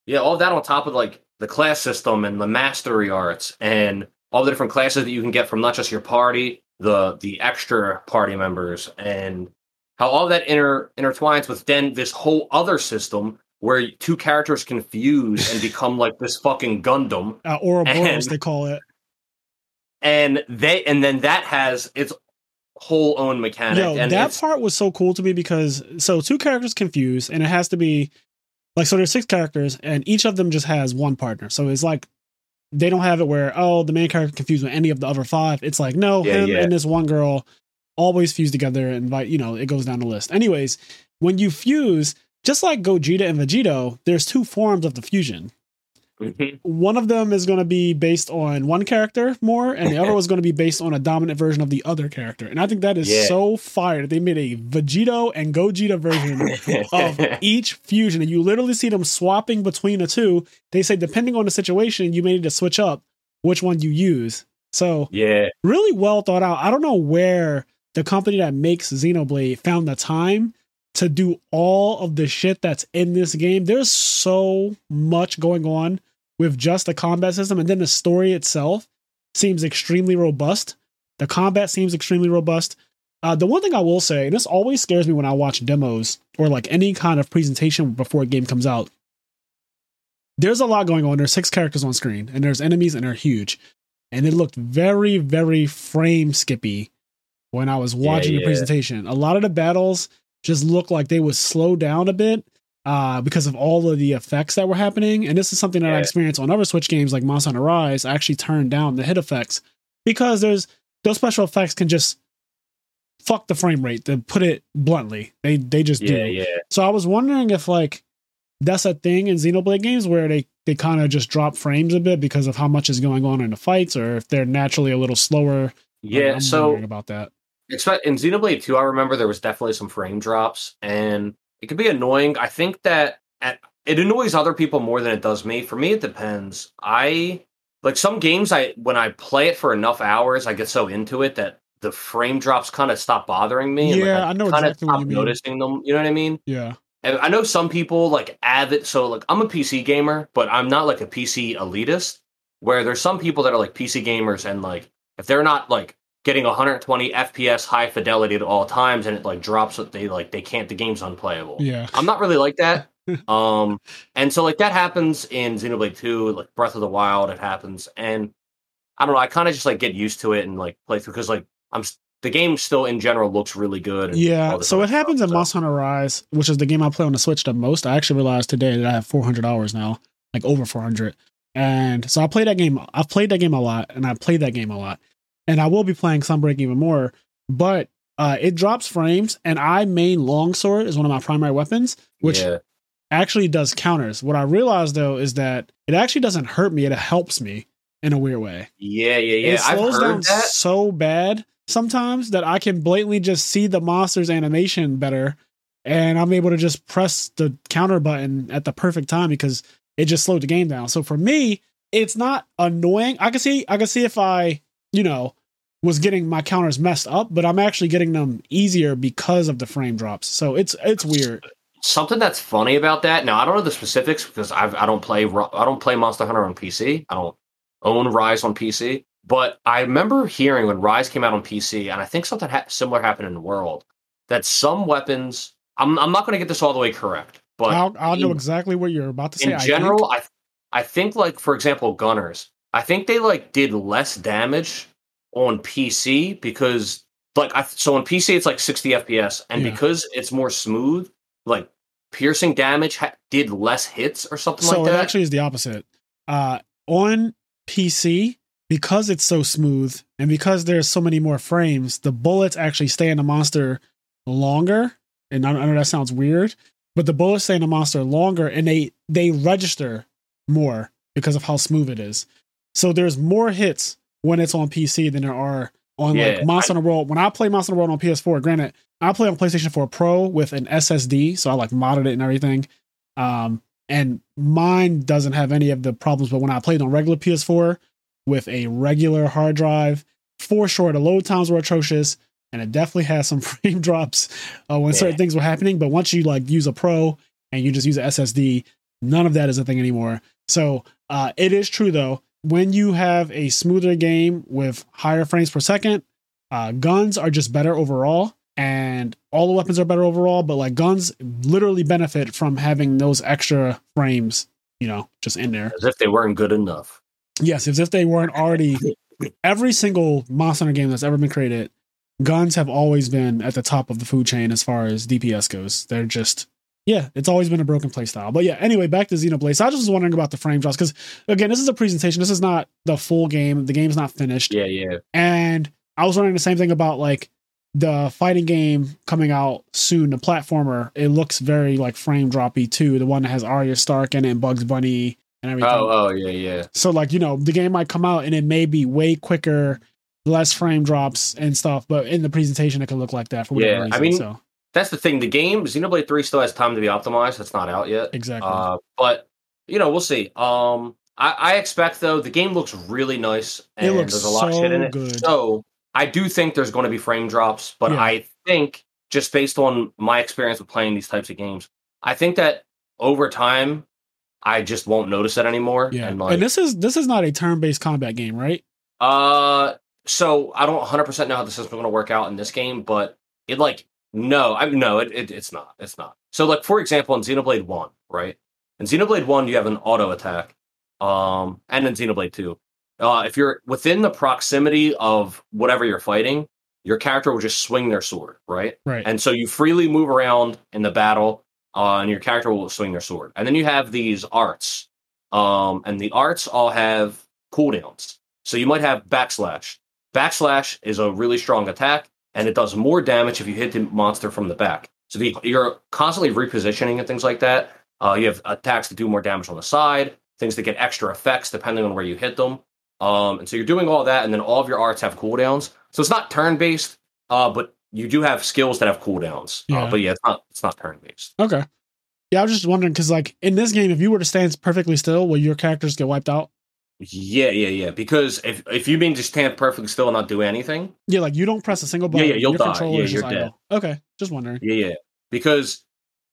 Yeah, all that on top of like the class system and the mastery arts and all the different classes that you can get from not just your party, the the extra party members, and how all that inter intertwines with then this whole other system where two characters can fuse and become like this fucking Gundam, Uh, Ouroboros, And- they call it. and they and then that has its whole own mechanic. Yo, and that part was so cool to me because so two characters confused, and it has to be like so. There's six characters, and each of them just has one partner. So it's like they don't have it where oh the main character confused with any of the other five. It's like no, Yeah, him yeah. and this one girl always fuse together, and like you know it goes down the list. Anyways, when you fuse, just like Gogeta and Vegito, there's two forms of the fusion. Mhm. One of them is going to be based on one character more, and the other was going to be based on a dominant version of the other character. And I think that is Yeah. so fire they made a Vegito and Gogeta version of each fusion, and you literally see them swapping between the two. They say depending on the situation, you may need to switch up which one you use. So yeah, really well thought out. I don't know where the company that makes Xenoblade found the time to do all of the shit that's in this game. There's so much going on with just the combat system, and then the story itself seems extremely robust. The combat seems extremely robust. Uh, the one thing I will say, and this always scares me when I watch demos or like any kind of presentation before a game comes out. There's a lot going on. There's six characters on screen, and there's enemies, and they're huge and it looked very very frame skippy when i was watching the yeah. presentation a lot of the battles just looked like they would slow down a bit uh, because of all of the effects that were happening and this is something that i experienced on other switch games like monster hunter rise i actually turned down the hit effects because there's those special effects can just fuck the frame rate to put it bluntly they they just do yeah, yeah. so I was wondering if like that's a thing in Xenoblade games where they they kind of just drop frames a bit because of how much is going on in the fights, or if they're naturally a little slower. Yeah, I'm so about that. Expect in Xenoblade 2, I remember there was definitely some frame drops, and it could be annoying. I think that at, it annoys other people more than it does me. For me, it depends. I like some games. I when I play it for enough hours, I get so into it that the frame drops kind of stop bothering me. and, like, Yeah, I know exactly what stop you mean. noticing them. You know what I mean? Yeah, And I know some people like avid. So like I'm a PC gamer, but I'm not like a PC elitist. Where there's some people that are like PC gamers, and like if they're not like getting 120 FPS high fidelity at all times, and it like drops, what they like they can't. The game's unplayable. yeah, I'm not really like that. um, and so like that happens in Xenoblade 2, like Breath of the Wild. It happens, and I don't know. I kind of just like get used to it and like play through because like I'm the game still in general looks really good. and yeah. So it happens stuff, in so- Monster Hunter Rise, which is the game I play on the Switch the most. I actually realized today that I have 400 hours now, like over 400. And so I play that game. I've played that game a lot, and I played that game a lot, and I will be playing Sunbreak even more. But uh, it drops frames, and I main longsword is one of my primary weapons, which yeah. actually does counters. What I realized though is that it actually doesn't hurt me; it helps me in a weird way. Yeah, yeah, yeah. it slows I've down that. so bad sometimes that I can blatantly just see the monster's animation better, and I'm able to just press the counter button at the perfect time because it just slowed the game down. So for me, it's not annoying. I can see, I can see if I, you know, was getting my counters messed up, but I'm actually getting them easier because of the frame drops. So it's it's weird. Something that's funny about that. Now I don't know the specifics because I've, I don't play I don't play Monster Hunter on PC. I don't own Rise on PC. But I remember hearing when Rise came out on PC, and I think something ha- similar happened in the world that some weapons. I'm I'm not going to get this all the way correct, but I'll, I'll know exactly what you're about to say. in I general, think. I I think like for example, gunners. I think they like did less damage on PC because like I so on PC it's like 60 FPS, and Yeah. because it's more smooth, like piercing damage ha- did less hits or something so like that. So it actually is the opposite. Uh, on PC, because it's so smooth and because there's so many more frames, the bullets actually stay in the monster longer. And I, I know that sounds weird, but the bullets stay in the monster longer and they they register more because of how smooth it is. So there's more hits when it's on PC than there are on Yeah, like Monster Hunter World. When I play Monster Hunter World on PS4, granted, I play on PlayStation 4 Pro with an SSD, so I like modded it and everything. Um, and mine doesn't have any of the problems. But when I played on regular PS4 with a regular hard drive, for sure the load times were atrocious, and it definitely has some frame drops uh, when certain things were happening. But once you like use a Pro and you just use a SSD, none of that is a thing anymore. So uh, it is true though. When you have a smoother game with higher frames per second, uh, guns are just better overall, and all the weapons are better overall. But like guns, literally benefit from having those extra frames, you know, just in there. as if they weren't good enough. Yes, as if they weren't already. Every single Monster Hunter game that's ever been created, guns have always been at the top of the food chain as far as DPS goes. They're just, yeah, it's always been a broken play style. But yeah, anyway, back to Xenoblade. So I was just wondering about the frame drops because, again, this is a presentation. This is not the full game. The game's not finished. Yeah, yeah. And I was wondering the same thing about like the fighting game coming out soon, the platformer. It looks very like frame droppy too. The one that has Arya Stark in it and Bugs Bunny and everything. Oh, oh, yeah, yeah. So like, you know, the game might come out and it may be way quicker, less frame drops and stuff, but in the presentation it could look like that for whatever Yeah, reason. I mean, so That's the thing. The game Xenoblade Three still has time to be optimized. That's not out yet. exactly. Uh, but you know, we'll see. Um, I, I expect though the game looks really nice it and looks there's a lot of so shit in it. good. So I do think there's going to be frame drops, but Yeah. I think just based on my experience with playing these types of games, I think that over time, I just won't notice it anymore. yeah. And And, this is this is not a turn-based combat game, right? uh, so I don't 100 percent know how the system's going to work out in this game, but it like no, I no, it, it it's not. It's not. So like for example, in Xenoblade One, right? In Xenoblade One, you have an auto attack, um, and in Xenoblade Two, uh, if you're within the proximity of whatever you're fighting, your character will just swing their sword, right? Right. And so you freely move around in the battle, uh, and your character will swing their sword. And then you have these arts, um, and the arts all have cooldowns. So you might have backslash. Backslash is a really strong attack, and it does more damage if you hit the monster from the back. So the, you're constantly repositioning and things like that. Uh, you have attacks that do more damage on the side, things that get extra effects depending on where you hit them. Um, and so you're doing all that, and then all of your arts have cooldowns. So it's not turn based, uh, but you do have skills that have cooldowns. Yeah. Uh, but yeah, it's not it's not turn based. okay. Yeah, I was just wondering because like in this game, if you were to stand perfectly still, will your characters get wiped out? Yeah, yeah, yeah. Because if if you mean just stand perfectly still and not do anything, Yeah, like you don't press a single button. yeah, yeah you'll your die. Yeah, you're idle. Okay, just wondering. yeah, yeah. Because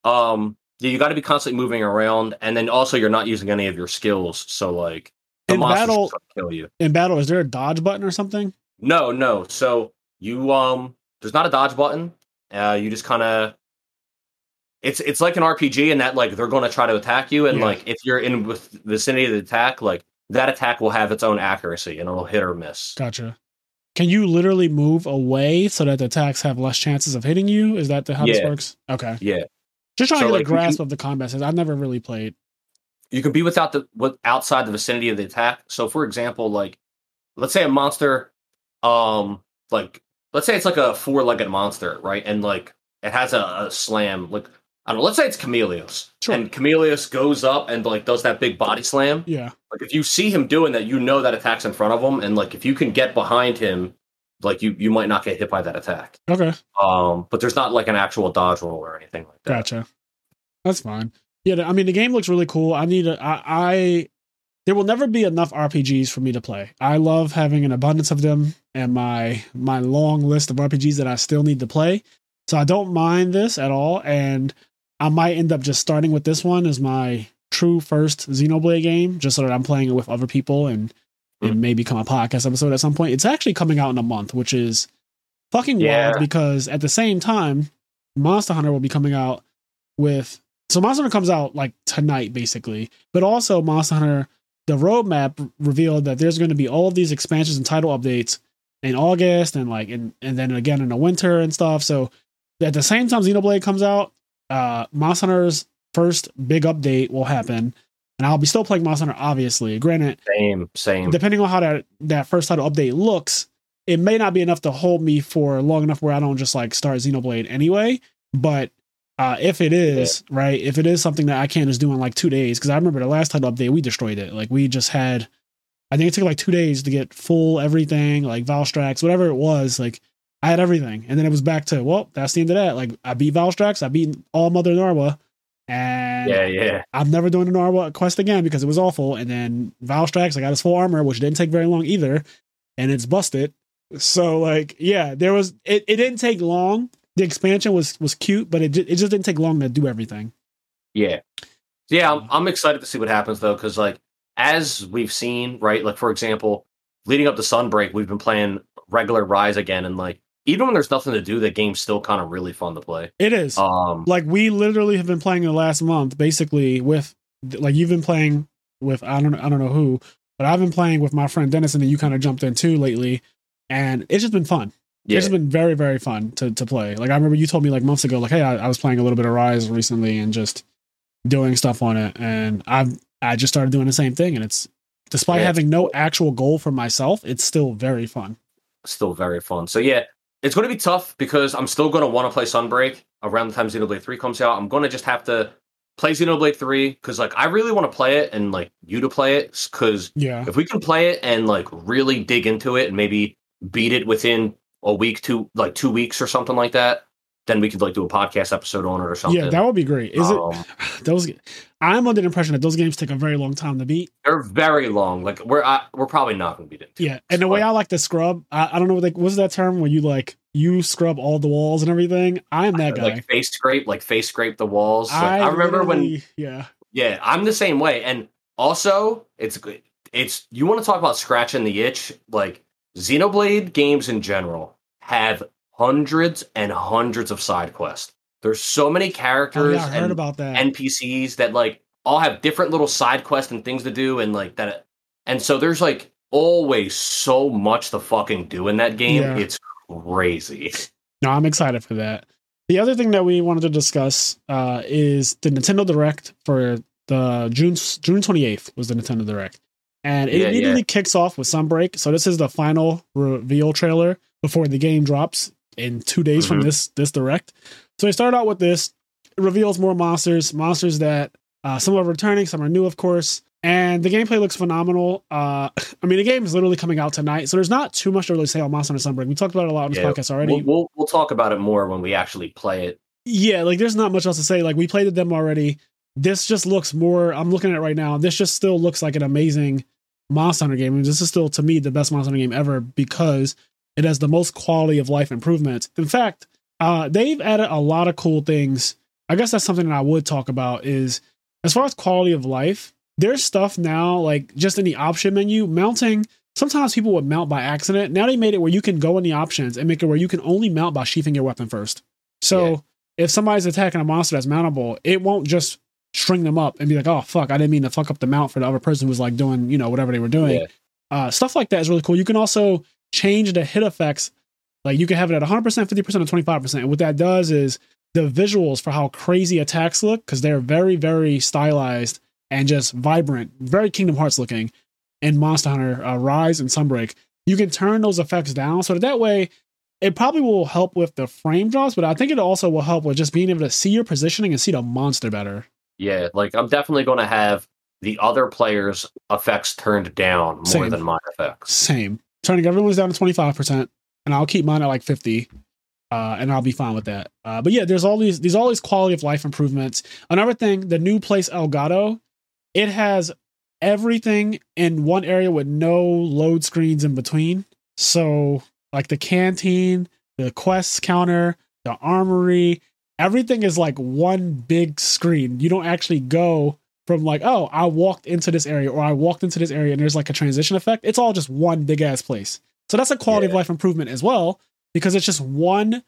um yeah, you got to be constantly moving around, and then also you're not using any of your skills. So like the In battle- kill you. In battle, is there a dodge button or something? No, no. So you um there's not a dodge button. Uh you just kind of it's it's like an RPG in that like they're going to try to attack you and Yeah. like if you're in with vicinity of the attack like that attack will have its own accuracy and it'll hit or miss. Gotcha. Can you literally move away so that the attacks have less chances of hitting you? Is that the, how this works? Okay. Yeah. Just trying So, to get like, a grasp of the combat. Since I've never really played. You can be without the with outside the vicinity of the attack. So for example, like let's say a monster um like let's say it's like a four-legged monster, right? And like it has a, a slam like I don't know, let's say it's Chameleos. Sure. And Chameleos goes up and like does that big body slam. Yeah. Like if you see him doing that, you know that attack's in front of him, and like if you can get behind him, like you you might not get hit by that attack. Okay. Um, but there's not like an actual dodge roll or anything like that. Gotcha. That's fine. Yeah. I mean, the game looks really cool. I need a. I. I there will never be enough RPGs for me to play. I love having an abundance of them and my my long list of RPGs that I still need to play. So I don't mind this at all and I might end up just starting with this one as my true first Xenoblade game just so that I'm playing it with other people and it hmm. may become a podcast episode at some point. It's actually coming out in a month, which is fucking Yeah. wild because at the same time Monster Hunter will be coming out with so Monster Hunter comes out like tonight basically, but also Monster Hunter the roadmap revealed that there's going to be all of these expansions and title updates in August and like in, and then again in the winter and stuff. So at the same time Xenoblade comes out, uh Monster Hunter's first big update will happen. And I'll be still playing Monster Hunter, obviously. Granted, Same, same. depending on how that, that first title update looks, it may not be enough to hold me for long enough where I don't just like start Xenoblade anyway. But uh, if it is, right, if it is something that I can't just do in like two days, because I remember the last title update, we destroyed it. Like we just had, I think it took like two days to get full everything, like Valstrax, whatever it was. Like I had everything. And then it was back to, well, that's the end of that. Like I beat Valstrax, I beat all Mother Narwa. And yeah, yeah. I'm never doing the Narwa quest again because it was awful. And then Valstrax, I got his full armor, which didn't take very long either, and it's busted. So like, yeah, there was it. It didn't take long. The expansion was was cute, but it it just didn't take long to do everything. Yeah. Yeah, I'm, I'm excited to see what happens though, because like as we've seen, right? Like for example, leading up to Sunbreak, we've been playing regular Rise again, and like even when there's nothing to do, the game's still kind of really fun to play. It is Um, like we literally have been playing the last month, basically with like you've been playing with I don't I don't know who, but I've been playing with my friend Dennis, and then you kind of jumped in too lately, and it's just been fun. yeah, It's been very, very fun to, to play. Like I remember you told me like months ago, like, hey, I, I was playing a little bit of Rise recently and just doing stuff on it. And I've I just started doing the same thing. And it's despite Yeah, having no actual goal for myself, it's still very fun. still very fun. So yeah, it's going to be tough because I'm still going to want to play Sunbreak around the time Xenoblade Three comes out. I'm going to just have to play Xenoblade Three because like I really want to play it and like you to play it because Yeah. if we can play it and like really dig into it and maybe beat it within a week, two like two weeks or something like that, then we could like do a podcast episode on it or something. Yeah, that would be great. Is Um, it those I'm under the impression that those games take a very long time to beat. They're very long. Like we're I, we're probably not going to beat it. Yeah. And the way I like to scrub, I, I don't know what they, what's that term when you like you scrub all the walls and everything. I'm that guy. like face scrape, like face scrape the walls. Like, I, remember when yeah. Yeah, I'm the same way. And also, it's good. It's you want to talk about scratching the itch. Like Xenoblade games in general have hundreds and hundreds of side quests. There's so many Oh, characters yeah, I heard and about that. NPCs that like all have different little side quests and things to do, and like that. And so there's like always so much to fucking do in that game. Yeah. It's crazy. No, I'm excited for that. The other thing that we wanted to discuss uh, is the Nintendo Direct for the June June 28th was the Nintendo Direct, and it Yeah, immediately yeah. kicks off with Sunbreak. So this is the final reveal trailer before the game drops in two days from Mhm. this this Direct. So they start out with this. It reveals more monsters, monsters that uh, some are returning, some are new, of course. And the gameplay looks phenomenal. Uh, I mean, the game is literally coming out tonight, so there's not too much to really say on Monster Hunter Sunbreak. We talked about it a lot on this Yeah, podcast already. We'll, we'll we'll talk about it more when we actually play it. Yeah, like there's not much else to say. Like we played the demo already. This just looks more. I'm looking at it right now. This just still looks like an amazing Monster Hunter game. And this is still to me the best Monster Hunter game ever because it has the most quality of life improvements. In fact, uh, they've added a lot of cool things. I guess that's something that I would talk about. Is as far as quality of life, there's stuff now like just in the option menu mounting. Sometimes people would mount by accident. Now they made it where you can go in the options and make it where you can only mount by sheathing your weapon first. So Yeah. if somebody's attacking a monster that's mountable, it won't just string them up and be like, oh fuck, I didn't mean to fuck up the mount for the other person who was like doing, you know, whatever they were doing. Yeah. Uh, stuff like that is really cool. You can also change the hit effects. Like you can have it at 100%, 50%, or 25%. And what that does is the visuals for how crazy attacks look, because they're very, very stylized and just vibrant, very Kingdom Hearts looking in Monster Hunter uh, Rise and Sunbreak. You can turn those effects down so that, that way it probably will help with the frame drops, but I think it also will help with just being able to see your positioning and see the monster better. Yeah, like I'm definitely going to have the other players' effects turned down more Same. than my effects. Same. Turning everyone's down to 25%, and I'll keep mine at like 50. Uh, and I'll be fine with that. Uh, but yeah, there's all these these all these quality of life improvements. Another thing, the new place Elgado, it has everything in one area with no load screens in between. So, like the canteen, the quest counter, the armory, everything is like one big screen. You don't actually go from like, oh, I walked into this area or I walked into this area and there's like a transition effect. It's all just one big ass place. So that's a quality of life improvement as well because it's just one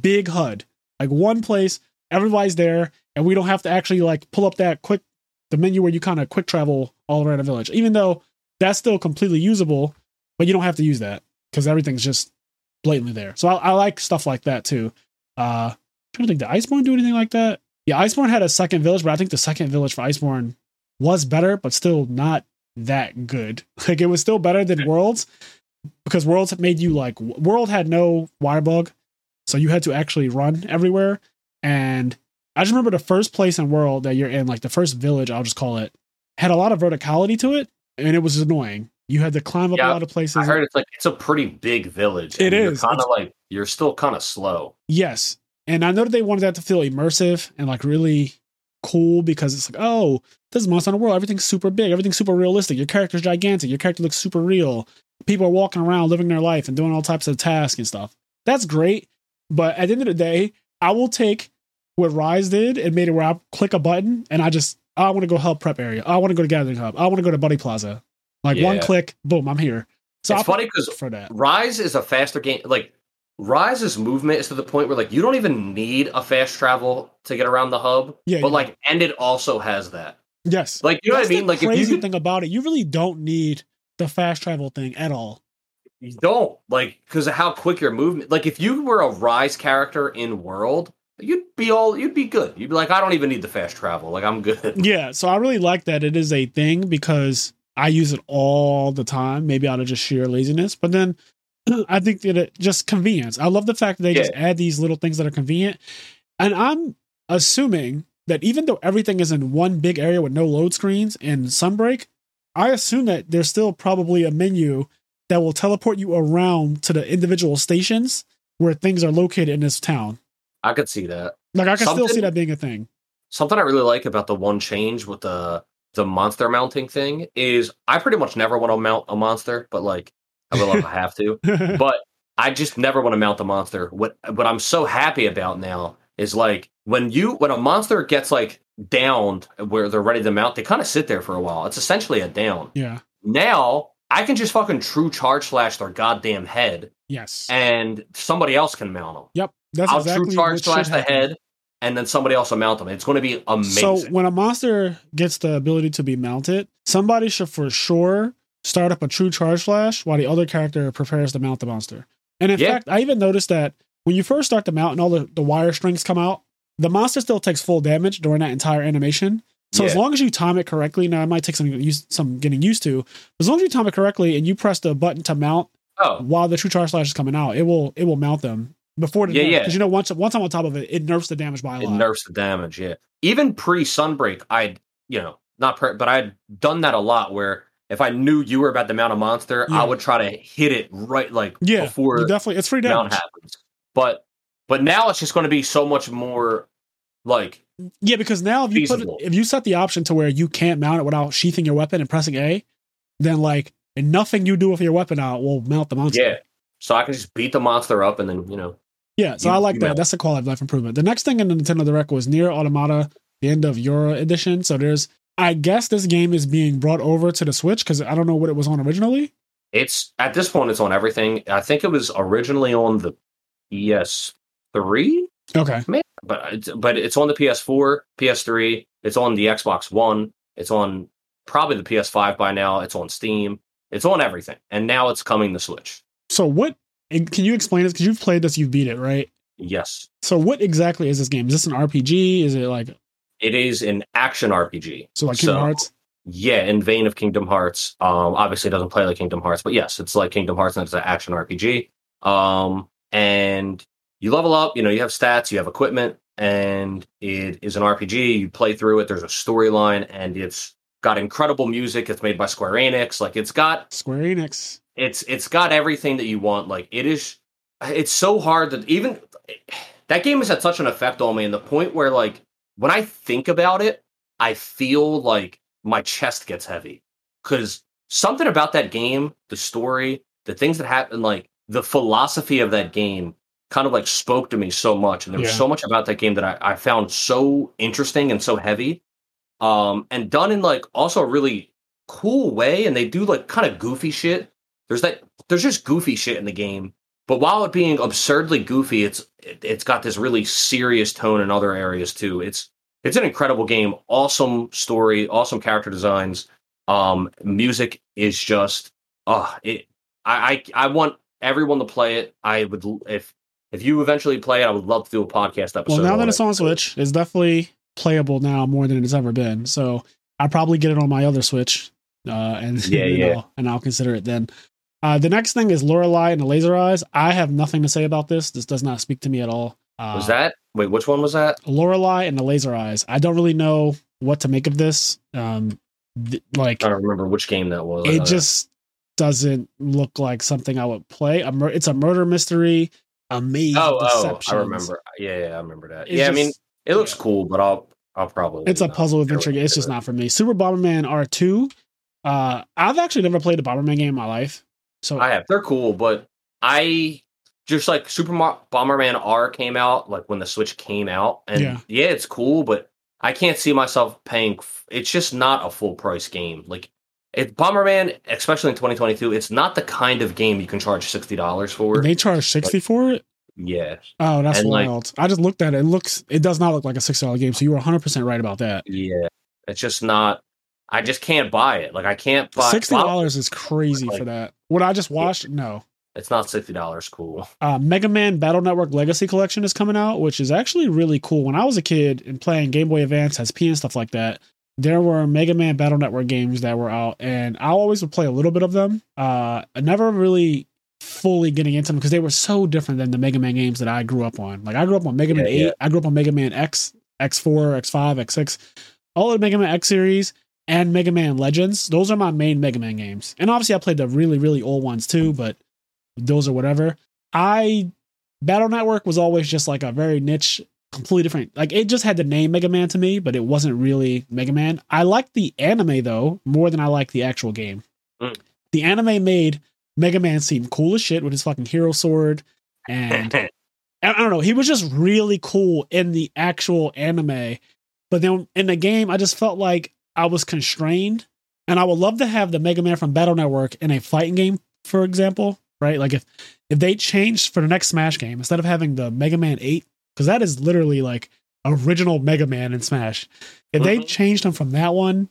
big HUD, like one place, everybody's there, and we don't have to actually like pull up that quick the menu where you kind of quick travel all around a village. Even though that's still completely usable, but you don't have to use that because everything's just blatantly there. So I, I like stuff like that too. Uh, trying to think, did Iceborne do anything like that? Yeah, Iceborne had a second village, but I think the second village for Iceborne was better, but still not that good. Like it was still better than Worlds because Worlds made you like World had no wire bug, so you had to actually run everywhere. And I just remember the first place in World that you're in, like the first village, I'll just call it, had a lot of verticality to it, and it was annoying. You had to climb up Yeah, a lot of places. I heard it's like it's a pretty big village. It and is. Kind of like you're still kind of slow. Yes. And I know that they wanted that to feel immersive and like really cool because it's like, oh, this is Monster Hunter World. Everything's super big. Everything's super realistic. Your character's gigantic. Your character looks super real. People are walking around living their life and doing all types of tasks and stuff. That's great. But at the end of the day, I will take what Rise did and made it where I click a button and I just, I want to go help prep area. I want to go to Gathering Hub. I want to go to Buddy Plaza. Like one click, boom, I'm here. So it's I'll funny because for that. Rise is a faster game. Like Rise's movement is to the point where like you don't even need a fast travel to get around the hub. Yeah, but you like, and it also has that. Yes. Like you know That's what I mean? Like if crazy you could, thing about it, you really don't need the fast travel thing at all. you don't like because of how quick your movement. Like if you were a Rise character in World, you'd be all you'd be good. You'd be like, I don't even need the fast travel. Like I'm good. Yeah, so I really like that it is a thing because I use it all the time, maybe out of just sheer laziness. But then I think that it just convenience. I love the fact that they just add these little things that are convenient. And I'm assuming that even though everything is in one big area with no load screens and Sunbreak, I assume that there's still probably a menu that will teleport you around to the individual stations where things are located in this town. I could see that. Like I can still see that being a thing. Something I really like about the one change with the the monster mounting thing is I pretty much never want to mount a monster, but like I will if I have to. but I just never want to mount the monster. What what I'm so happy about now is like when you when a monster gets like downed where they're ready to mount, they kind of sit there for a while. It's essentially a down. yeah. Now I can just fucking true charge slash their goddamn head, Yes. and somebody else can mount them. Yep. That's I'll exactly true charge slash the happen. head, and then somebody else will mount them. It's going to be amazing. So when a monster gets the ability to be mounted, somebody should for sure start up a true charge slash while the other character prepares to mount the monster. And in Yeah. fact, I even noticed that when you first start to mount and all the, the wire strings come out, the monster still takes full damage during that entire animation. So as long as you time it correctly, now it might take some some getting used to. As long as you time it correctly and you press the button to mount oh, while the true charge slash is coming out, it will it will mount them before the Yeah, yeah. Because you know once once I'm on top of it, it nerfs the damage by a it lot. It nerfs the damage. Yeah, even pre Sunbreak, I'd you know not pre, but I'd done that a lot. Where if I knew you were about to mount a monster, Yeah. I would try to hit it right like yeah, before definitely it's free damage. happens. But but now it's just going to be so much more like Yeah, because now if you put if you set the option to where you can't mount it without sheathing your weapon and pressing A, then like and nothing you do with your weapon out will mount the monster. yeah. So I can just beat the monster up and then you know Yeah, so You- I like that. mount. That's the quality of life improvement. The next thing in the Nintendo Direct was NieR:Automata, the end of YoRHa edition. So there's I guess this game is being brought over to the Switch because I don't know what it was on originally. it's at this point it's on everything. I think it was originally on the PS3. Okay. but it's, but it's on the PS4, PS3. It's on the Xbox One. It's on probably the PS5 by now. It's on Steam. It's on everything, and now it's coming to Switch. So what can you explain this? Because you've played this, you've beat it, right? Yes, So what exactly is this game? Is this an RPG? Is it like it is an action RPG. so like Kingdom So- Hearts? Yeah, in vein of Kingdom Hearts. Um, obviously it doesn't play like Kingdom Hearts, but yes, it's like Kingdom Hearts and it's an action RPG. Um, and you level up. You know, you have stats, you have equipment, and it is an RPG. You play through it. There's a storyline, and it's got incredible music. It's made by Square Enix. Like it's got Square Enix. it's it's got everything that you want. Like it is, it's so hard that even that game has had such an effect on me. And the point where like when I think about it, I feel like my chest gets heavy because something about that game, the story, the things that happened, like the philosophy of that game, kind of like spoke to me so much, and there was Yeah. so much about that game that I, I found so interesting and so heavy, um, and done in like also a really cool way. And they do like kind of goofy shit. There's that. There's just goofy shit in the game. But while it being absurdly goofy, it's it, it's got this really serious tone in other areas too. It's it's an incredible game, awesome story, awesome character designs. Um, music is just uh it. I, I I want everyone to play it. I would if if you eventually play it, I would love to do a podcast episode. Well, now that it's it. on Switch, it's definitely playable now more than it's ever been. So I'll probably get it on my other Switch, uh, and Yeah, yeah. know, and I'll consider it then. Uh, the next thing is Lorelei and the Laser Eyes. I have nothing to say about this. This does not speak to me at all. Uh, was that wait, which one was that? Lorelei and the Laser Eyes? I don't really know what to make of this. Um, th- like I don't remember which game that was. it just doesn't look like something I would play. A mur- it's a murder mystery. A maze. oh oh I remember. Yeah, yeah, I remember that. It's yeah, I mean it looks yeah. cool, but I'll I'll probably it's a puzzle adventure game. It's just is. not for me. Super Bomberman R2. Uh, I've actually never played a Bomberman game in my life. So I have. They're cool, but I just like Super Mar- Bomberman R came out like when the Switch came out, and Yeah. yeah. it's cool, but I can't see myself paying. f- It's just not a full price game. Like it, Bomberman, especially in 2022, it's not the kind of game you can charge sixty dollars for. they charge 60 for it. yeah, Oh, that's And, like- wild. I just looked at it. It looks, it does not look like a six dollar game. So you were 100% right about that. yeah, it's just not. I just can't buy it. Like I can't buy. $60 is crazy like- for that. What I just watched, no. It's not sixty dollars. Cool. uh, Mega Man Battle Network Legacy Collection is coming out, which is actually really cool. When I was a kid and playing Game Boy Advance, SP, and stuff like that, there were Mega Man Battle Network games that were out, and I always would play a little bit of them. Uh, I never really fully getting into them because they were so different than the Mega Man games that I grew up on. Like I grew up on Mega Man 8, yeah. I grew up on Mega Man X, X4, X5, X6, all of the Mega Man X series. And Mega Man Legends, those are my main Mega Man games. And obviously, I played the really, really old ones too, but those are whatever. I Battle Network was always just like a very niche, completely different. Like it just had the name Mega Man to me, but it wasn't really Mega Man. I liked the anime though more than I liked the actual game. Mm. The anime made Mega Man seem cool as shit with his fucking hero sword, and I I don't know. He was just really cool in the actual anime, but then in the game, I just felt like I was constrained. And I would love to have the Mega Man from Battle Network in a fighting game, for example, right? Like if if they changed for the next Smash game instead of having the Mega Man Eight, because that is literally like original Mega Man in Smash. If they Mhm. changed him from that one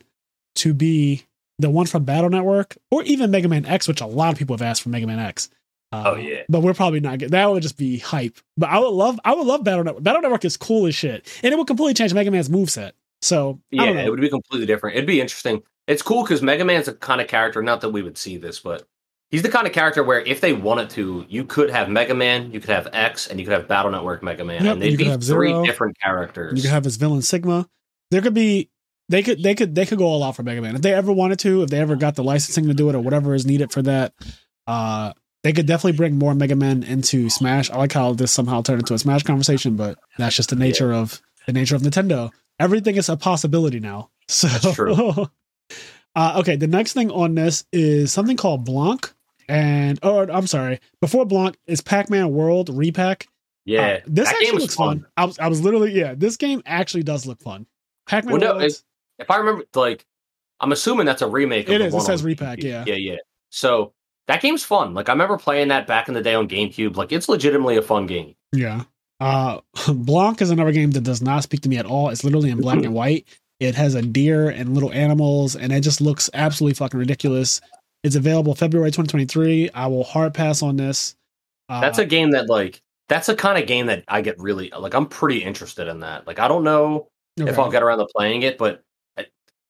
to be the one from Battle Network, or even Mega Man X, which a lot of people have asked for Mega Man X. Uh, Oh, yeah. but we're probably not get that would just be hype. But I would love I would love Battle Network. Battle Network is cool as shit. And it would completely change Mega Man's moveset. So Yeah, it would be completely different. It'd be interesting. It's cool because Mega Man's a kind of character, not that we would see this, but he's the kind of character where if they wanted to, you could have Mega Man, you could have X, and you could have Battle Network Mega Man. Yep, and they'd be have three Zero. different characters. You could have his villain Sigma. There could be they could they could they could go all out for Mega Man if they ever wanted to. If they ever got the licensing to do it or whatever is needed for that, uh, they could definitely bring more Mega Man into Smash. I like how this somehow turned into a Smash conversation, but that's just the nature of the nature of Nintendo. Everything is a possibility now. So That's true. uh, okay, the next thing on this is something called Blanc, and oh, I'm sorry. Before Blanc is Pac-Man World Repack. yeah, Uh, this that actually game looks fun. I was, I was literally, yeah, this game actually does look fun. Pac Man Well, no, Worlds. If I remember, like, I'm assuming that's a remake. Of It is. It says repack, yeah. yeah, yeah. So that game's fun. Like, I remember playing that back in the day on GameCube. Like, it's legitimately a fun game. yeah. Uh, Blanc is another game that does not speak to me at all. It's literally in black and white. It has a deer and little animals, and it just looks absolutely fucking ridiculous. It's available February 2023. I will hard pass on this. Uh, That's a game that, like, that's a kind of game that I get really like. I'm pretty interested in that. Like, I don't know if. I'll get around to playing it, but uh,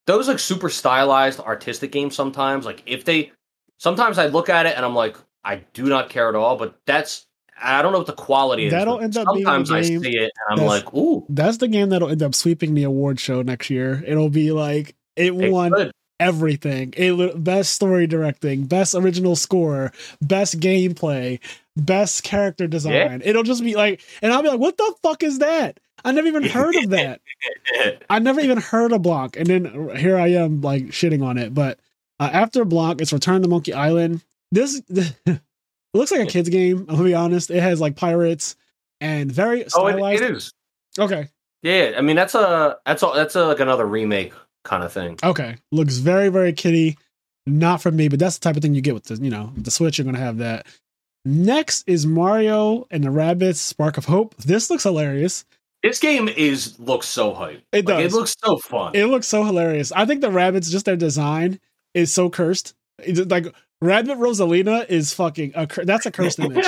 those like super stylized artistic games sometimes. Like, if they sometimes I look at it and I'm like, I do not care at all. But that's I don't know what the quality is. That'll end up sometimes I see it and I'm like, ooh, That's the game that'll end up sweeping the award show next year. It'll be like it it won could. everything. It best story directing, best original score, best gameplay, best character design. It'll just be like, and I'll be like, what the fuck is that? I never even heard of that. I never even heard of Block, and then here I am like shitting on it. But Uh, after Block, it's Return to Monkey Island. This it looks like a kids game. I'm gonna be honest. It has like pirates and very Oh, it, it is. Okay, Yeah, I mean that's a that's a that's a, like another remake kind of thing. okay. Looks very very kitty. Not for me, but that's the type of thing you get with the you know the Switch. You're gonna have that. Next is Mario and the Rabbids Spark of Hope. This looks hilarious. This game is looks so hype. It Like, does. it looks so fun. It looks so hilarious. I think the rabbits, just their design, is so cursed. Like Rabbid Rosalina is fucking a cur- that's a cursed image.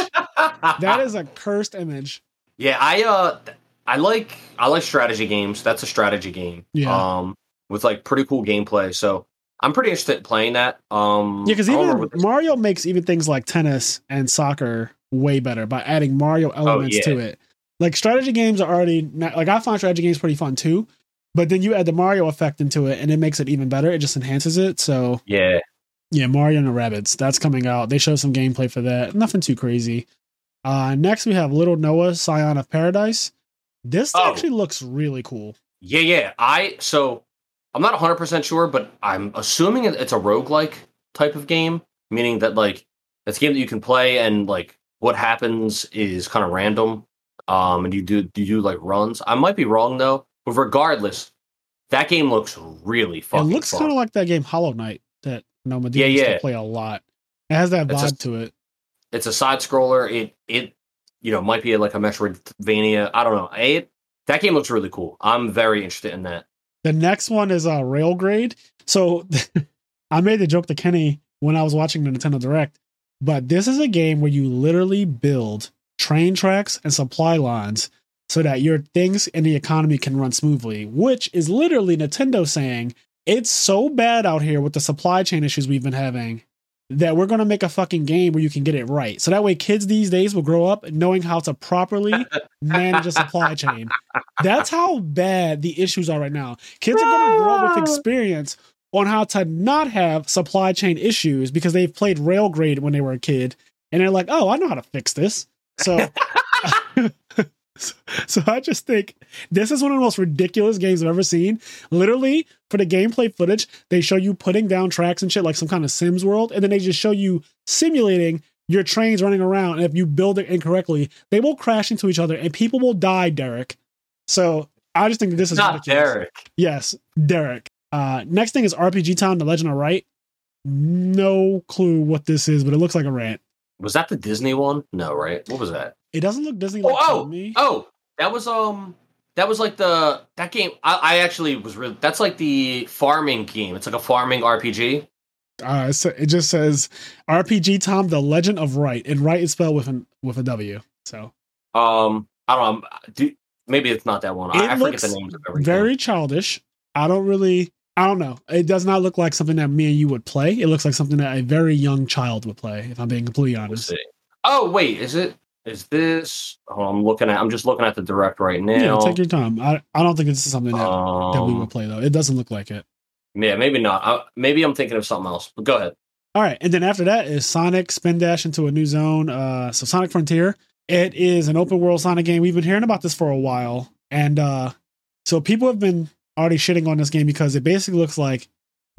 that is a cursed image. Yeah, I uh I like I like strategy games. That's a strategy game. Yeah. Um with like pretty cool gameplay. So I'm pretty interested in playing that. Um Yeah, because even remember what this- Mario makes even things like tennis and soccer way better by adding Mario elements Oh, yeah. to it. Like strategy games are already not, like I find strategy games pretty fun too, but then you add the Mario effect into it and it makes it even better. It just enhances it. So Yeah. Yeah, Mario and the Rabbids. That's coming out. They show some gameplay for that. Nothing too crazy. Uh next we have Little Noah, Scion of Paradise. This Oh. actually looks really cool. Yeah, yeah. I so I'm not 100% sure, but I'm assuming it's a roguelike type of game, meaning that like it's a game that you can play and like what happens is kind of random. Um and you do you do like runs. I might be wrong though, but regardless, that game looks really fucking it looks kind of like that game Hollow Knight that No Medina Yeah, used yeah. to play a lot. It has that vibe just- to it. it's a side scroller. It it you know might be like a Metroidvania. I don't know. It that game looks really cool. I'm very interested in that. The next one is uh, Railgrade. So I made the joke to Kenny when I was watching the Nintendo Direct, but this is a game where you literally build train tracks and supply lines so that your things in the economy can run smoothly, which is literally Nintendo saying it's so bad out here with the supply chain issues we've been having that we're going to make a fucking game where you can get it right. So that way kids these days will grow up knowing how to properly manage a supply chain. That's how bad the issues are right now. Kids are going to grow up with experience on how to not have supply chain issues because they've played Railgrade when they were a kid and they're like, "Oh, I know how to fix this." So so I just think this is one of the most ridiculous games I've ever seen. Literally, for the gameplay footage, they show you putting down tracks and shit like some kind of Sims world, and then they just show you simulating your trains running around. And if you build it incorrectly, they will crash into each other and people will die, Derek. So I just think this is Not ridiculous. Derek. Yes, Derek. Uh, next thing is RPG Time: The Legend of Wright. No clue what this is, but it looks like a rant. Was that the Disney one? No, right? What was that? It doesn't look Disney Oh, like oh, to me. oh, that was um, that was like the that game. I, I actually was really. That's like the farming game. It's like a farming RPG. Uh, it sa- it just says RPG Tom: The Legend of Wright, and Wright is spelled with an with a W. So Um, I don't know. Do, maybe it's not that one. It I, I forget the names of everything. very childish. I don't really. I don't know. It does not look like something that me and you would play. It looks like something that a very young child would play. If I'm being completely honest. Oh wait, is it? Is this? Oh, I'm looking at. I'm just looking at the direct right now. Yeah, take your time. I I don't think this is something that, that we Um, would play though. It doesn't look like it. yeah, maybe not. I, maybe I'm thinking of something else. But go ahead. All right, and then after that is Sonic Spin Dash into a new zone. Uh, so Sonic Frontier. It is an open world Sonic game. We've been hearing about this for a while, and uh, so people have been already shitting on this game because it basically looks like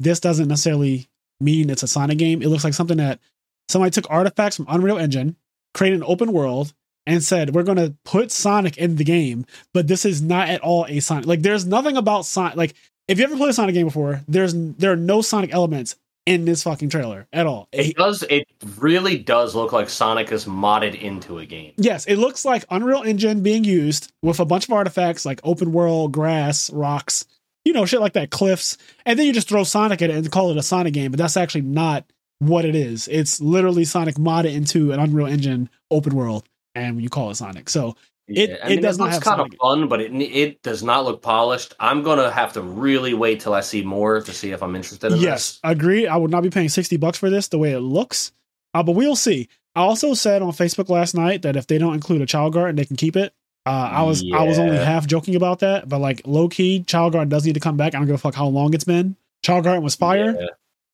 this doesn't necessarily mean it's a Sonic game. It looks like something that somebody took artifacts from Unreal Engine, created an open world, and said we're going to put Sonic in the game, but this is not at all a Sonic. Like there's nothing about Sonic. Like if you ever played a Sonic game before, there's there are no Sonic elements in this fucking trailer at all. It does. It really does look like Sonic is modded into a game. Yes, it looks like Unreal Engine being used with a bunch of artifacts like open world, grass, rocks, you know, shit like that, cliffs. And then you just throw Sonic at it and call it a Sonic game, but that's actually not what it is. It's literally Sonic modded into an Unreal Engine open world, and you call it Sonic. So It- Yeah, it does not looks have kind of fun, but it it does not look polished. I'm gonna have to really wait till I see more to see if I'm interested in yes, agree. I would not be paying 60 bucks for this the way it looks, uh, but we'll see. I also said on Facebook last night that if they don't include a Chao Garden, they can keep it. Uh, I was I was only half joking about that, but like low key, Chao Garden does need to come back. I don't give a fuck how long it's been. Chao Garden was fire, Yeah.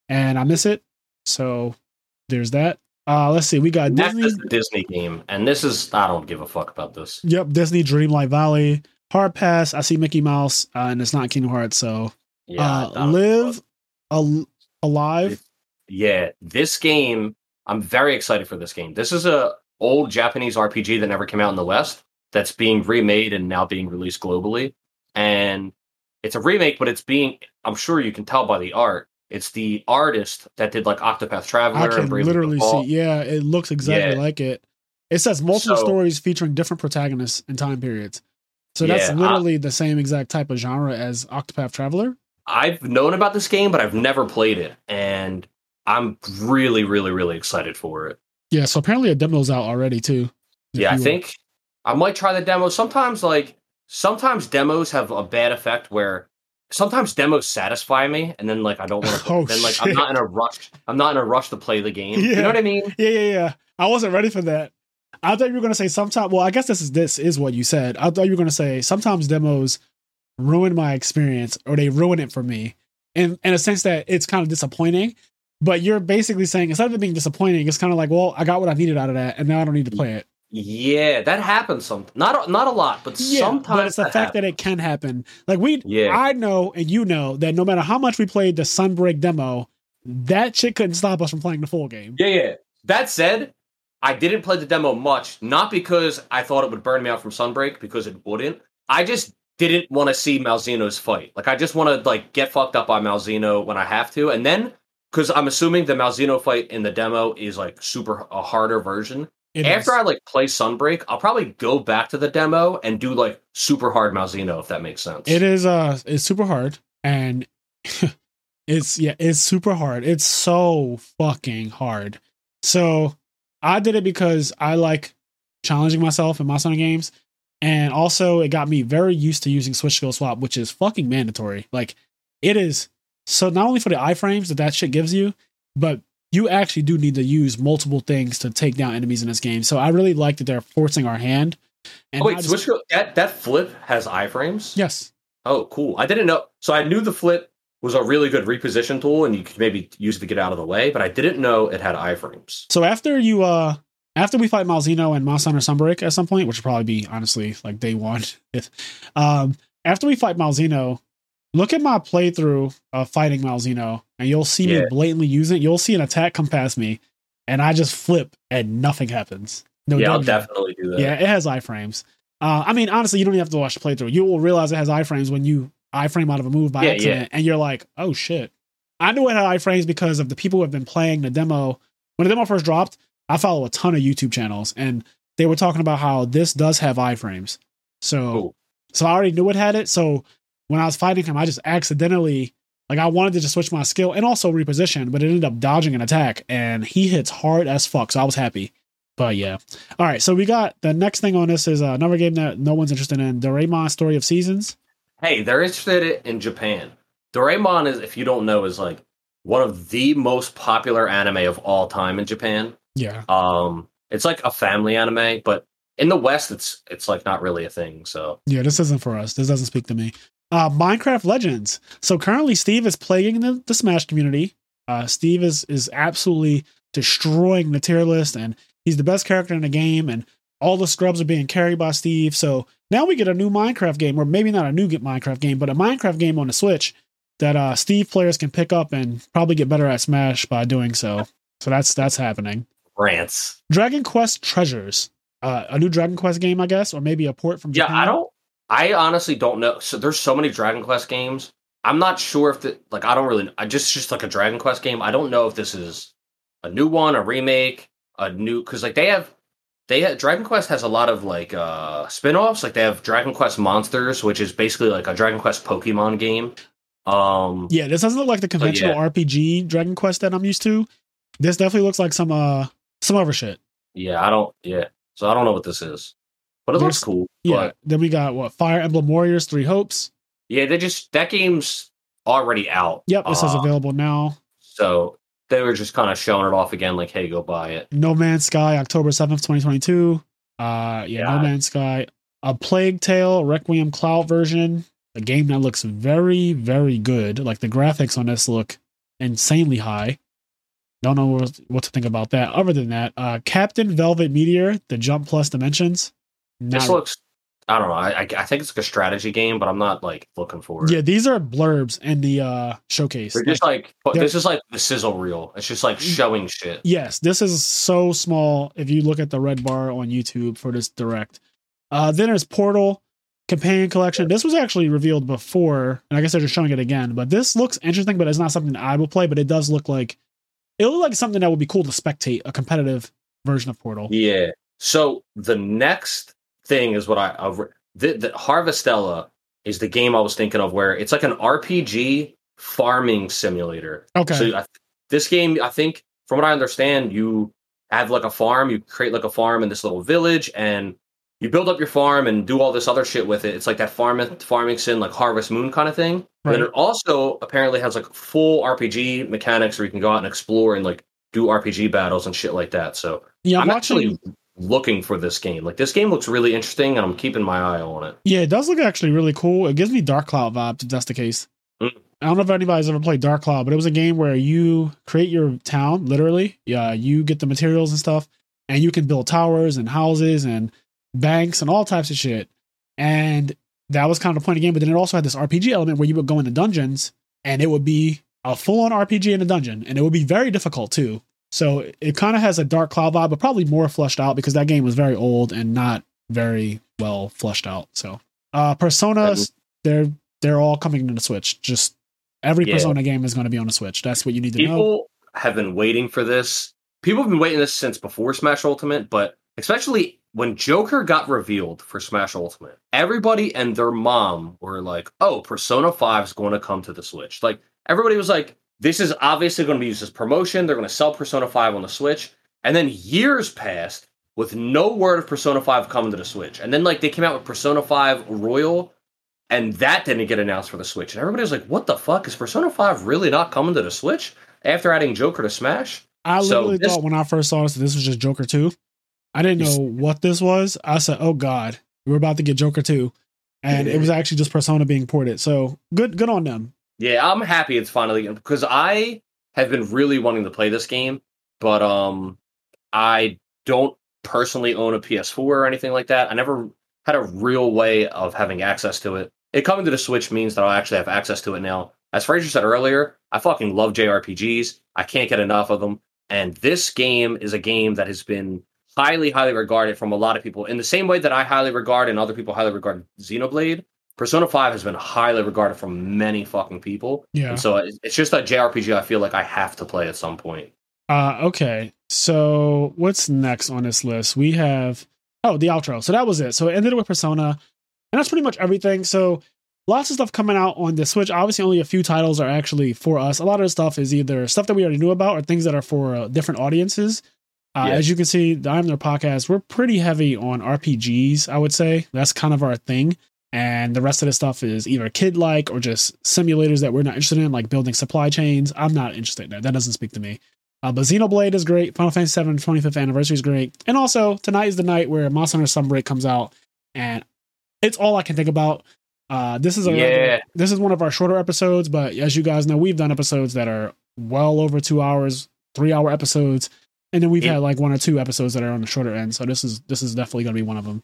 and I miss it. So there's that. Uh, let's see. We got Next Disney. is the Disney game, and this is I don't give a fuck about this. Yep, Disney Dreamlight Valley. Hard pass. I see Mickey Mouse, uh, and it's not Kingdom Hearts. So Yeah, uh, live al- alive. Yeah, this game, I'm very excited for this game. This is a old Japanese RPG that never came out in the West that's being remade and now being released globally. And it's a remake, but it's being I'm sure you can tell by the art. It's the artist that did like Octopath Traveler. I can literally see. Yeah, it looks exactly Yeah. like it. It says multiple So- stories featuring different protagonists and time periods. So that's Yeah, I- literally the same exact type of genre as Octopath Traveler. I've known about this game, but I've never played it, and I'm really, really, really excited for it. Yeah, so apparently a demo's out already too. Yeah, I think I might try the demo. Sometimes, like sometimes demos have a bad effect where sometimes demos satisfy me, and then like I don't want to. Oh, then like I'm not in a rush. I'm not in a rush to play the game. You know what I mean? Yeah, yeah, yeah. I wasn't ready for that. I thought you were gonna say sometimes Well, I guess this is this is what you said. I thought you were gonna say sometimes demos ruin my experience or they ruin it for me, in in a sense that it's kind of disappointing. But you're basically saying instead of it being disappointing, it's kind of like, well, I got what I needed out of that, and now I don't need to play it. Yeah, that happens. Some not a- not a lot, but Yeah, sometimes but it's the fact that it can happen. Like we, Yeah. I know, and you know that no matter how much we played the Sunbreak demo, that shit couldn't stop us from playing the full game. Yeah, yeah. That said, I didn't play the demo much, not because I thought it would burn me out from Sunbreak, because it wouldn't. I just didn't want to see Malzeno's fight. Like I just want to like get fucked up by Malzeno when I have to, and then because I'm assuming the Malzeno fight in the demo is like super a harder version. It After is. I like play Sunbreak, I'll probably go back to the demo and do like super hard Malzeno if that makes sense. It is uh it's super hard and it's yeah, it's super hard. It's so fucking hard. So I did it because I like challenging myself in my Sonic games. And also it got me very used to using switch skill swap, which is fucking mandatory. Like it is so not only for the iframes that that shit gives you, but you actually do need to use multiple things to take down enemies in this game. So I really like that they're forcing our hand. And Oh, wait, just- switch go- that that flip has iframes. Yes. Oh, cool. I didn't know. So I knew the flip was a really good reposition tool and you could maybe use it to get out of the way, but I didn't know it had iframes. So after you uh after we fight Malzeno and Monster Hunter Sunbreak at some point, which will probably be honestly like day one. if um after we fight Malzeno, look at my playthrough of fighting Malzeno, and you'll see me blatantly use it. You'll see an attack come past me, and I just flip and nothing happens. No yeah, I'll definitely do that. Yeah, it has iframes. Uh, I mean, honestly, you don't even have to watch the playthrough. You will realize it has iframes when you iframe out of a move by Yeah, accident, and you're like, "Oh shit!" I knew it had iframes because of the people who have been playing the demo. When the demo first dropped, I follow a ton of YouTube channels, and they were talking about how this does have iframes. So, Cool. so I already knew it had it. So when I was fighting him, I just accidentally, like, I wanted to just switch my skill and also reposition, but it ended up dodging an attack, and he hits hard as fuck. So I was happy. But yeah. All right. So we got the next thing on this is uh, another game that no one's interested in Doraemon Story of Seasons. Hey, they're interested in Japan. Doraemon is, if you don't know, is like one of the most popular anime of all time in Japan. Yeah. Um, it's like a family anime, but in the West, it's it's like not really a thing. So Yeah. This isn't for us. This doesn't speak to me. Uh, Minecraft Legends. So currently, Steve is plaguing the, the Smash community. Uh, Steve is is absolutely destroying the tier list, and he's the best character in the game. And all the scrubs are being carried by Steve. So now we get a new Minecraft game, or maybe not a new get Minecraft game, but a Minecraft game on the Switch that uh, Steve players can pick up and probably get better at Smash by doing so. So that's that's happening. rants. Dragon Quest Treasures, uh, a new Dragon Quest game, I guess, or maybe a port from Japan. Yeah. I don't. I honestly don't know. So there's so many Dragon Quest games. I'm not sure if the like. I don't really. I just just like a Dragon Quest game. I don't know if this is a new one, a remake, a new because like they have they have, Dragon Quest has a lot of like uh spin-offs. Like they have Dragon Quest Monsters, which is basically like a Dragon Quest Pokemon game. Um, Yeah, this doesn't look like the conventional RPG Dragon Quest that I'm used to. This definitely looks like some uh some other shit. yeah, I don't. Yeah, so I don't know what this is, but it looks cool. Yeah. But then we got what Fire Emblem Warriors Three Hopes. yeah, they just that game's already out. Yep, this is Uh, available now. So they were just kind of showing it off again, like, hey, go buy it. No Man's Sky, October seventh, twenty twenty two. Uh, yeah, No Yeah. Man's Sky, a Plague Tale Requiem Cloud version. A game that looks very, very good. Like the graphics on this look insanely high. Don't know what, what to think about that. Other than that, uh, Captain Velvet Meteor, the Jump Plus Dimensions. This Not- looks. I don't know. I, I think it's like a strategy game, but I'm not like looking for it. Yeah, these are blurbs in the uh showcase. They're just like, they're- this is like the sizzle reel. It's just like Mm. showing shit. Yes, this is so small. If you look at the red bar on YouTube for this direct, uh, then there's Portal Companion Collection. This was actually revealed before, and I guess they're just showing it again. But this looks interesting, but it's not something that I will play. But it does look like it look like something that would be cool to spectate a competitive version of Portal. Yeah. So the next thing is what I I've, the, the Harvestella is the game I was thinking of where it's like an RPG farming simulator. Okay, So I, this game, I think, from what I understand, you have like a farm. You create like a farm in this little village, and you build up your farm and do all this other shit with it. It's like that farm farming sim, like Harvest Moon kind of thing. Right. it also apparently has like full RPG mechanics where you can go out and explore and like do RPG battles and shit like that. So yeah, I'm, I'm watching. actually looking for this game. Like this game looks really interesting, and I'm keeping my eye on it. Yeah, it does look actually really cool. It gives me Dark Cloud vibes if that's the case. Mm. I don't know if anybody's ever played Dark Cloud, but it was a game where you create your town, literally. Yeah, you get the materials and stuff, and you can build towers and houses and banks and all types of shit. And that was kind of the point of the game. But then it also had this RPG element where you would go into dungeons, and it would be a full on RPG in a dungeon, and it would be very difficult too. So it kind of has a Dark Cloud vibe, but probably more flushed out because that game was very old and not very well flushed out. So uh Persona, Mhm. they're they're all coming to the Switch. Just every Yeah. Persona game is going to be on the Switch. That's what you need to know. People have been waiting for this. People have been waiting this since before Smash Ultimate, but especially when Joker got revealed for Smash Ultimate, everybody and their mom were like, "Oh, Persona 5 is going to come to the Switch." Like everybody was like, "This is obviously going to be used as promotion. They're going to sell Persona 5 on the Switch." And then years passed with no word of Persona 5 coming to the Switch. And then like they came out with Persona 5 Royal and that didn't get announced for the Switch. And everybody was like, "What the fuck is Persona 5 really not coming to the Switch?" After adding Joker to Smash, I so literally this- thought when I first saw this, that this was just Joker 2. I didn't know what this was. I said, oh God, we're about to get Joker 2. And it was actually just Persona being ported. So good good on them. Yeah, I'm happy it's finally because I have been really wanting to play this game, but um I don't personally own a PS4 or anything like that. I never had a real way of having access to it. It coming to the Switch means that I'll actually have access to it now. As Fraser said earlier, I fucking love JRPGs. I can't get enough of them. And this game is a game that has been highly, highly regarded from a lot of people in the same way that I highly regard and other people highly regard Xenoblade. Persona 5 has been highly regarded from many fucking people. Yeah. And so it's just a JRPG I feel like I have to play at some point. Uh, okay. So what's next on this list? We have oh the outro. So that was it. So it ended with Persona, and that's pretty much everything. So lots of stuff coming out on the Switch. Obviously, only a few titles are actually for us. A lot of the stuff is either stuff that we already knew about or things that are for uh, different audiences. Uh, Yeah. As you can see, the I'm Nerd podcast, we're pretty heavy on RPGs. I would say that's kind of our thing. And the rest of the stuff is either kid like or just simulators that we're not interested in, like building supply chains. I'm not interested in that. That doesn't speak to me. Uh, but Xenoblade is great. Final Fantasy VII 25th anniversary is great. And also, tonight is the night where Monster Hunter Sunbreak comes out. And it's all I can think about. Uh, this is a Yeah. this is one of our shorter episodes, but as you guys know, we've done episodes that are well over two hours, three hour episodes, and then we've Yeah. had like one or two episodes that are on the shorter end. So this is this is definitely going to be one of them.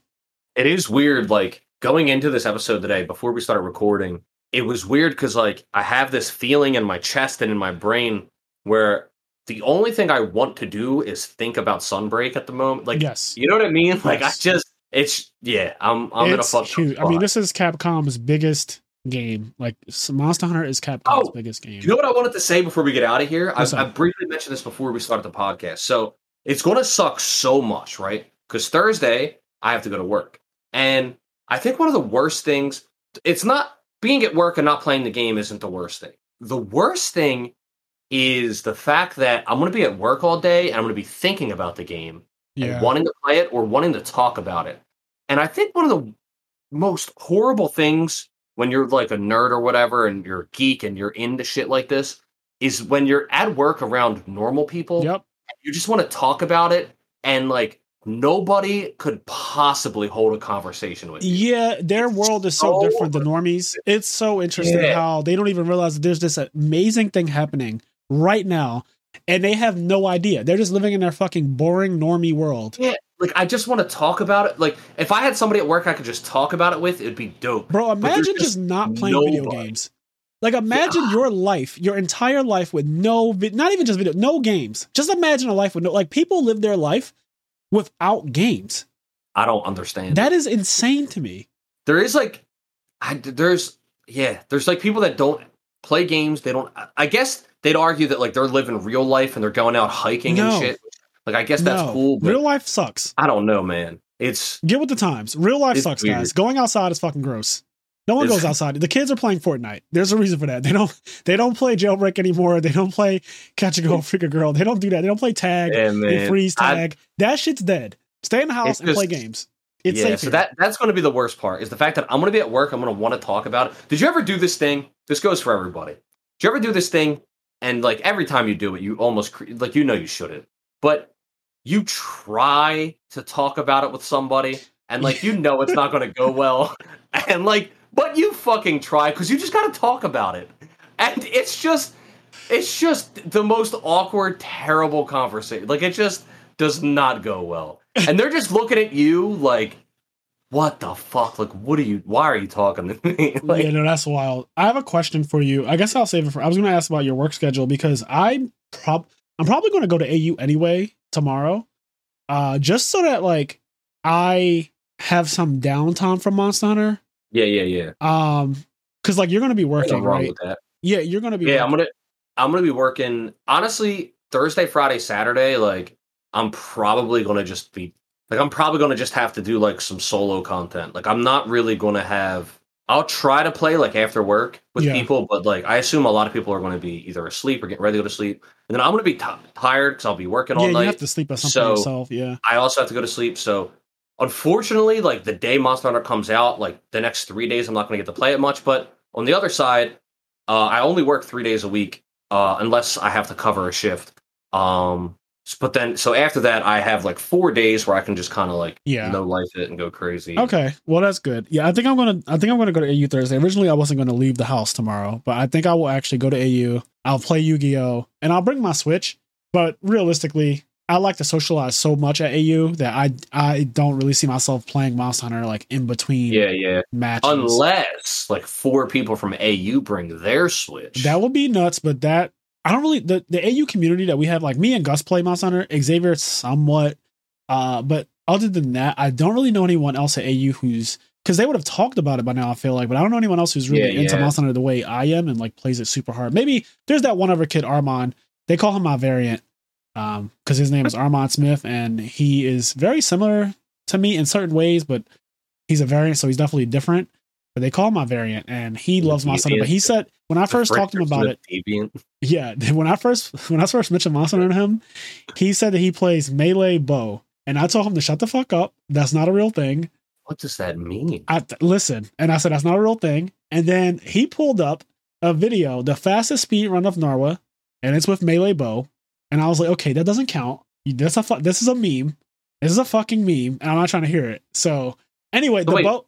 It is weird, like going into this episode today before we started recording, it was weird because like I have this feeling in my chest and in my brain where the only thing I want to do is think about Sunbreak at the moment. Like yes, you know what I mean? Like I just it's yeah, I'm I'm it's in a huge. I mean, this is Capcom's biggest game. Like Monster Hunter is Capcom's Oh, biggest game. You know what I wanted to say before we get out of here? I, I briefly mentioned this before we started the podcast. So it's going to suck so much, right? Because Thursday, I have to go to work. And I think one of the worst things, it's not being at work and not playing the game isn't the worst thing. The worst thing is the fact that I'm going to be at work all day and I'm going to be thinking about the game yeah, and wanting to play it or wanting to talk about it. And I think one of the most horrible things when you're like a nerd or whatever and you're a geek and you're into shit like this is when you're at work around normal people, yep. you just want to talk about it and like nobody could possibly hold a conversation with you. Yeah, their world is so so- different than normies. It's so interesting Yeah. how they don't even realize that there's this amazing thing happening right now, and they have no idea. They're just living in their fucking boring normie world. Yeah. like I just want to talk about it. Like if I had somebody at work I could just talk about it with, it'd be dope. Bro, imagine just just not playing video games. Like imagine your life, your entire life with no vi- not even just video, no games. Just imagine a life with no like people live their life without games. I don't understand. That is insane to me. there is like I, there's yeah there's like people that don't play games they don't I- guess they'd argue that like they're living real life and they're going out hiking No. and shit like i guess that's No. cool but Real life sucks. i don't know man it's Get with the times. Real life sucks, weird. guys. Going outside is fucking gross. No one goes outside. The kids are playing Fortnite. There's a reason for that. They don't they don't play jailbreak anymore. They don't play catch a girl, freak a girl. They don't do that. They don't play tag, yeah, they freeze I- tag. that shit's dead. Stay in the house and play games. It's yeah safe. so that that's going to be the worst part is the fact that i'm going to be at work i'm going to want to talk about it did you ever do this thing this goes for everybody did you ever do this thing and like every time you do it you almost cre- like you know you shouldn't but you try to talk about it with somebody and like you know it's not going to go well and like but you fucking try because you just got to talk about it and it's just it's just the most awkward terrible conversation like it just does not go well and they're just looking at you like what the fuck like what are you why are you talking to me like yeah, no, that's wild. I have a question for you. I guess I'll save it for. I was going to ask about your work schedule because I prob I'm probably going to go to AU anyway tomorrow, uh, just so that like I have some downtime from Monster Hunter. Yeah yeah yeah Um, because like you're going to be working, right? Yeah, you're going to be. yeah i'm gonna i'm gonna be working honestly thursday friday saturday like i'm probably gonna just be like i'm probably gonna just have to do like some solo content like i'm not really gonna have i'll try to play like after work with Yeah. people but like i assume a lot of people are gonna be either asleep or getting ready to go to sleep and then i'm gonna be t- tired because i'll be working all Yeah, you night have to sleep at some So- yourself. Yeah. I also have to go to sleep. So unfortunately, like the day Monster Hunter comes out, like the next three days, I'm not going to get to play it much. But on the other side, uh, I only work three days a week, uh, unless I have to cover a shift. Um, but then, so after that, I have like four days where I can just kind of like Yeah. no life it and go crazy. Okay, well that's good. Yeah, I think I'm gonna. I think I'm gonna go to AU Thursday. Originally, I wasn't gonna leave the house tomorrow, but I think I will actually go to AU. I'll play Yu Gi Oh, and I'll bring my Switch. But realistically, I like to socialize so much at AU that I I don't really see myself playing Monster Hunter like in between Yeah, yeah. matches. Unless like four people from AU bring their Switch. That would be nuts, but that I don't really the, the AU community that we have, like me and Gus play Monster Hunter, Xavier somewhat. Uh, but other than that, I don't really know anyone else at AU who's because they would have talked about it by now, I feel like, but I don't know anyone else who's really Yeah, into yeah. Monster Hunter the way I am and like plays it super hard. Maybe there's that one other kid, Armand. They call him my variant. Um, because his name is Armand Smith, and he is very similar to me in certain ways, but he's a variant, so he's definitely different. But they call him my variant, and he loves Monster Hunter. But he said when I first talked to him about it, Deviant. yeah, when I first when I first mentioned Monster Hunter to him, he said that he plays melee bow, and I told him to shut the fuck up. That's not a real thing. What does that mean? I listen, and I said that's not a real thing. And then he pulled up a video, the fastest speed run of Narwa, and it's with melee bow. And I was like, okay, that doesn't count. That's a fu- this is a meme. This is a fucking meme, and I'm not trying to hear it. So anyway, So the wait. bow.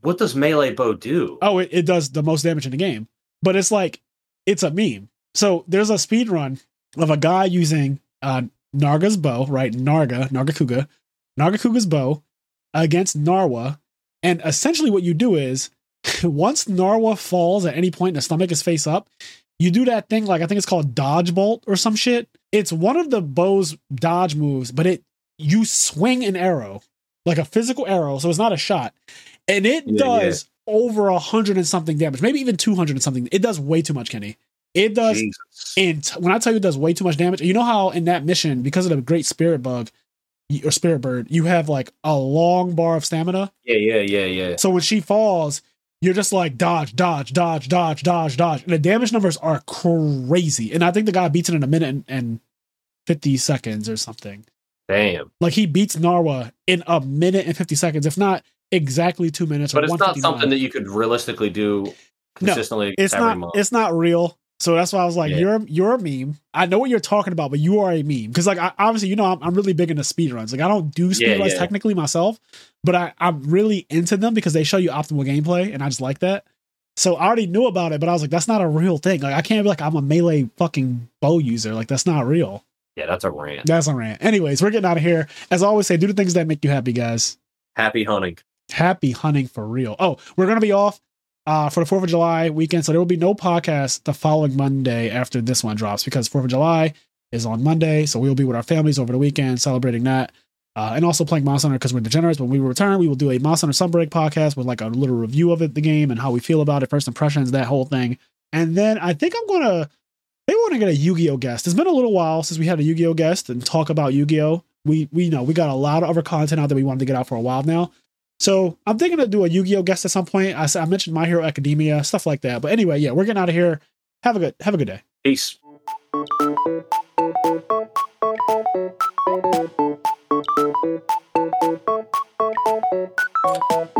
What does melee bow do? Oh, it, it does the most damage in the game. But it's like it's a meme. So there's a speed run of a guy using uh Narga's bow, right? Narga, Nargacuga, Nargacuga's bow against Narwa. And essentially what you do is once Narwa falls at any point and the stomach is face up, you do that thing like I think it's called dodge bolt or some shit. It's one of the bow's dodge moves, but it you swing an arrow like a physical arrow, so it's not a shot, and it Yeah, does over a hundred and something damage, maybe even two hundred and something. It does way too much, Kenny. It does, Jesus. and when I tell you it does way too much damage, you know how in that mission because of the great spirit bug or spirit bird, you have like a long bar of stamina. Yeah, yeah, yeah, yeah. So when she falls, you're just like dodge, dodge, dodge, dodge, dodge, dodge. And the damage numbers are crazy. And I think the guy beats it in a minute and, and 50 seconds or something. Damn. Like he beats Narwa in a minute and 50 seconds, if not exactly two minutes. But it's not something that you could realistically do consistently. No, it's every not month. it's not real. So that's why I was like, Yeah. you're you're a meme. I know what you're talking about, but you are a meme. Because like I, obviously, you know, I'm, I'm really big into speed runs. Like I don't do speed Yeah, runs yeah. technically myself, but I, I'm really into them because they show you optimal gameplay, and I just like that. So I already knew about it, but I was like, that's not a real thing. Like I can't be like I'm a melee fucking bow user. Like that's not real. Yeah, that's a rant. That's a rant. Anyways, we're getting out of here. As I always say, do the things that make you happy, guys. Happy hunting. Happy hunting for real. Oh, we're gonna be off uh, for the Fourth of July weekend, so there will be no podcast the following Monday after this one drops because Fourth of July is on Monday, so we will be with our families over the weekend celebrating that. Uh, and also playing Monster Hunter because we're degenerates. When we return, we will do a Monster Hunter Sunbreak podcast with like a little review of it, the game, and how we feel about it, first impressions, that whole thing. And then I think I'm gonna they want to get a Yu-Gi-Oh guest. It's been a little while since we had a Yu-Gi-Oh guest and talk about Yu-Gi-Oh. We we know we got a lot of other content out that we wanted to get out for a while now. So I'm thinking to do a Yu-Gi-Oh guest at some point. I, I mentioned My Hero Academia, stuff like that. But anyway, yeah, we're getting out of here. Have a good have a good day. Peace. Thank you.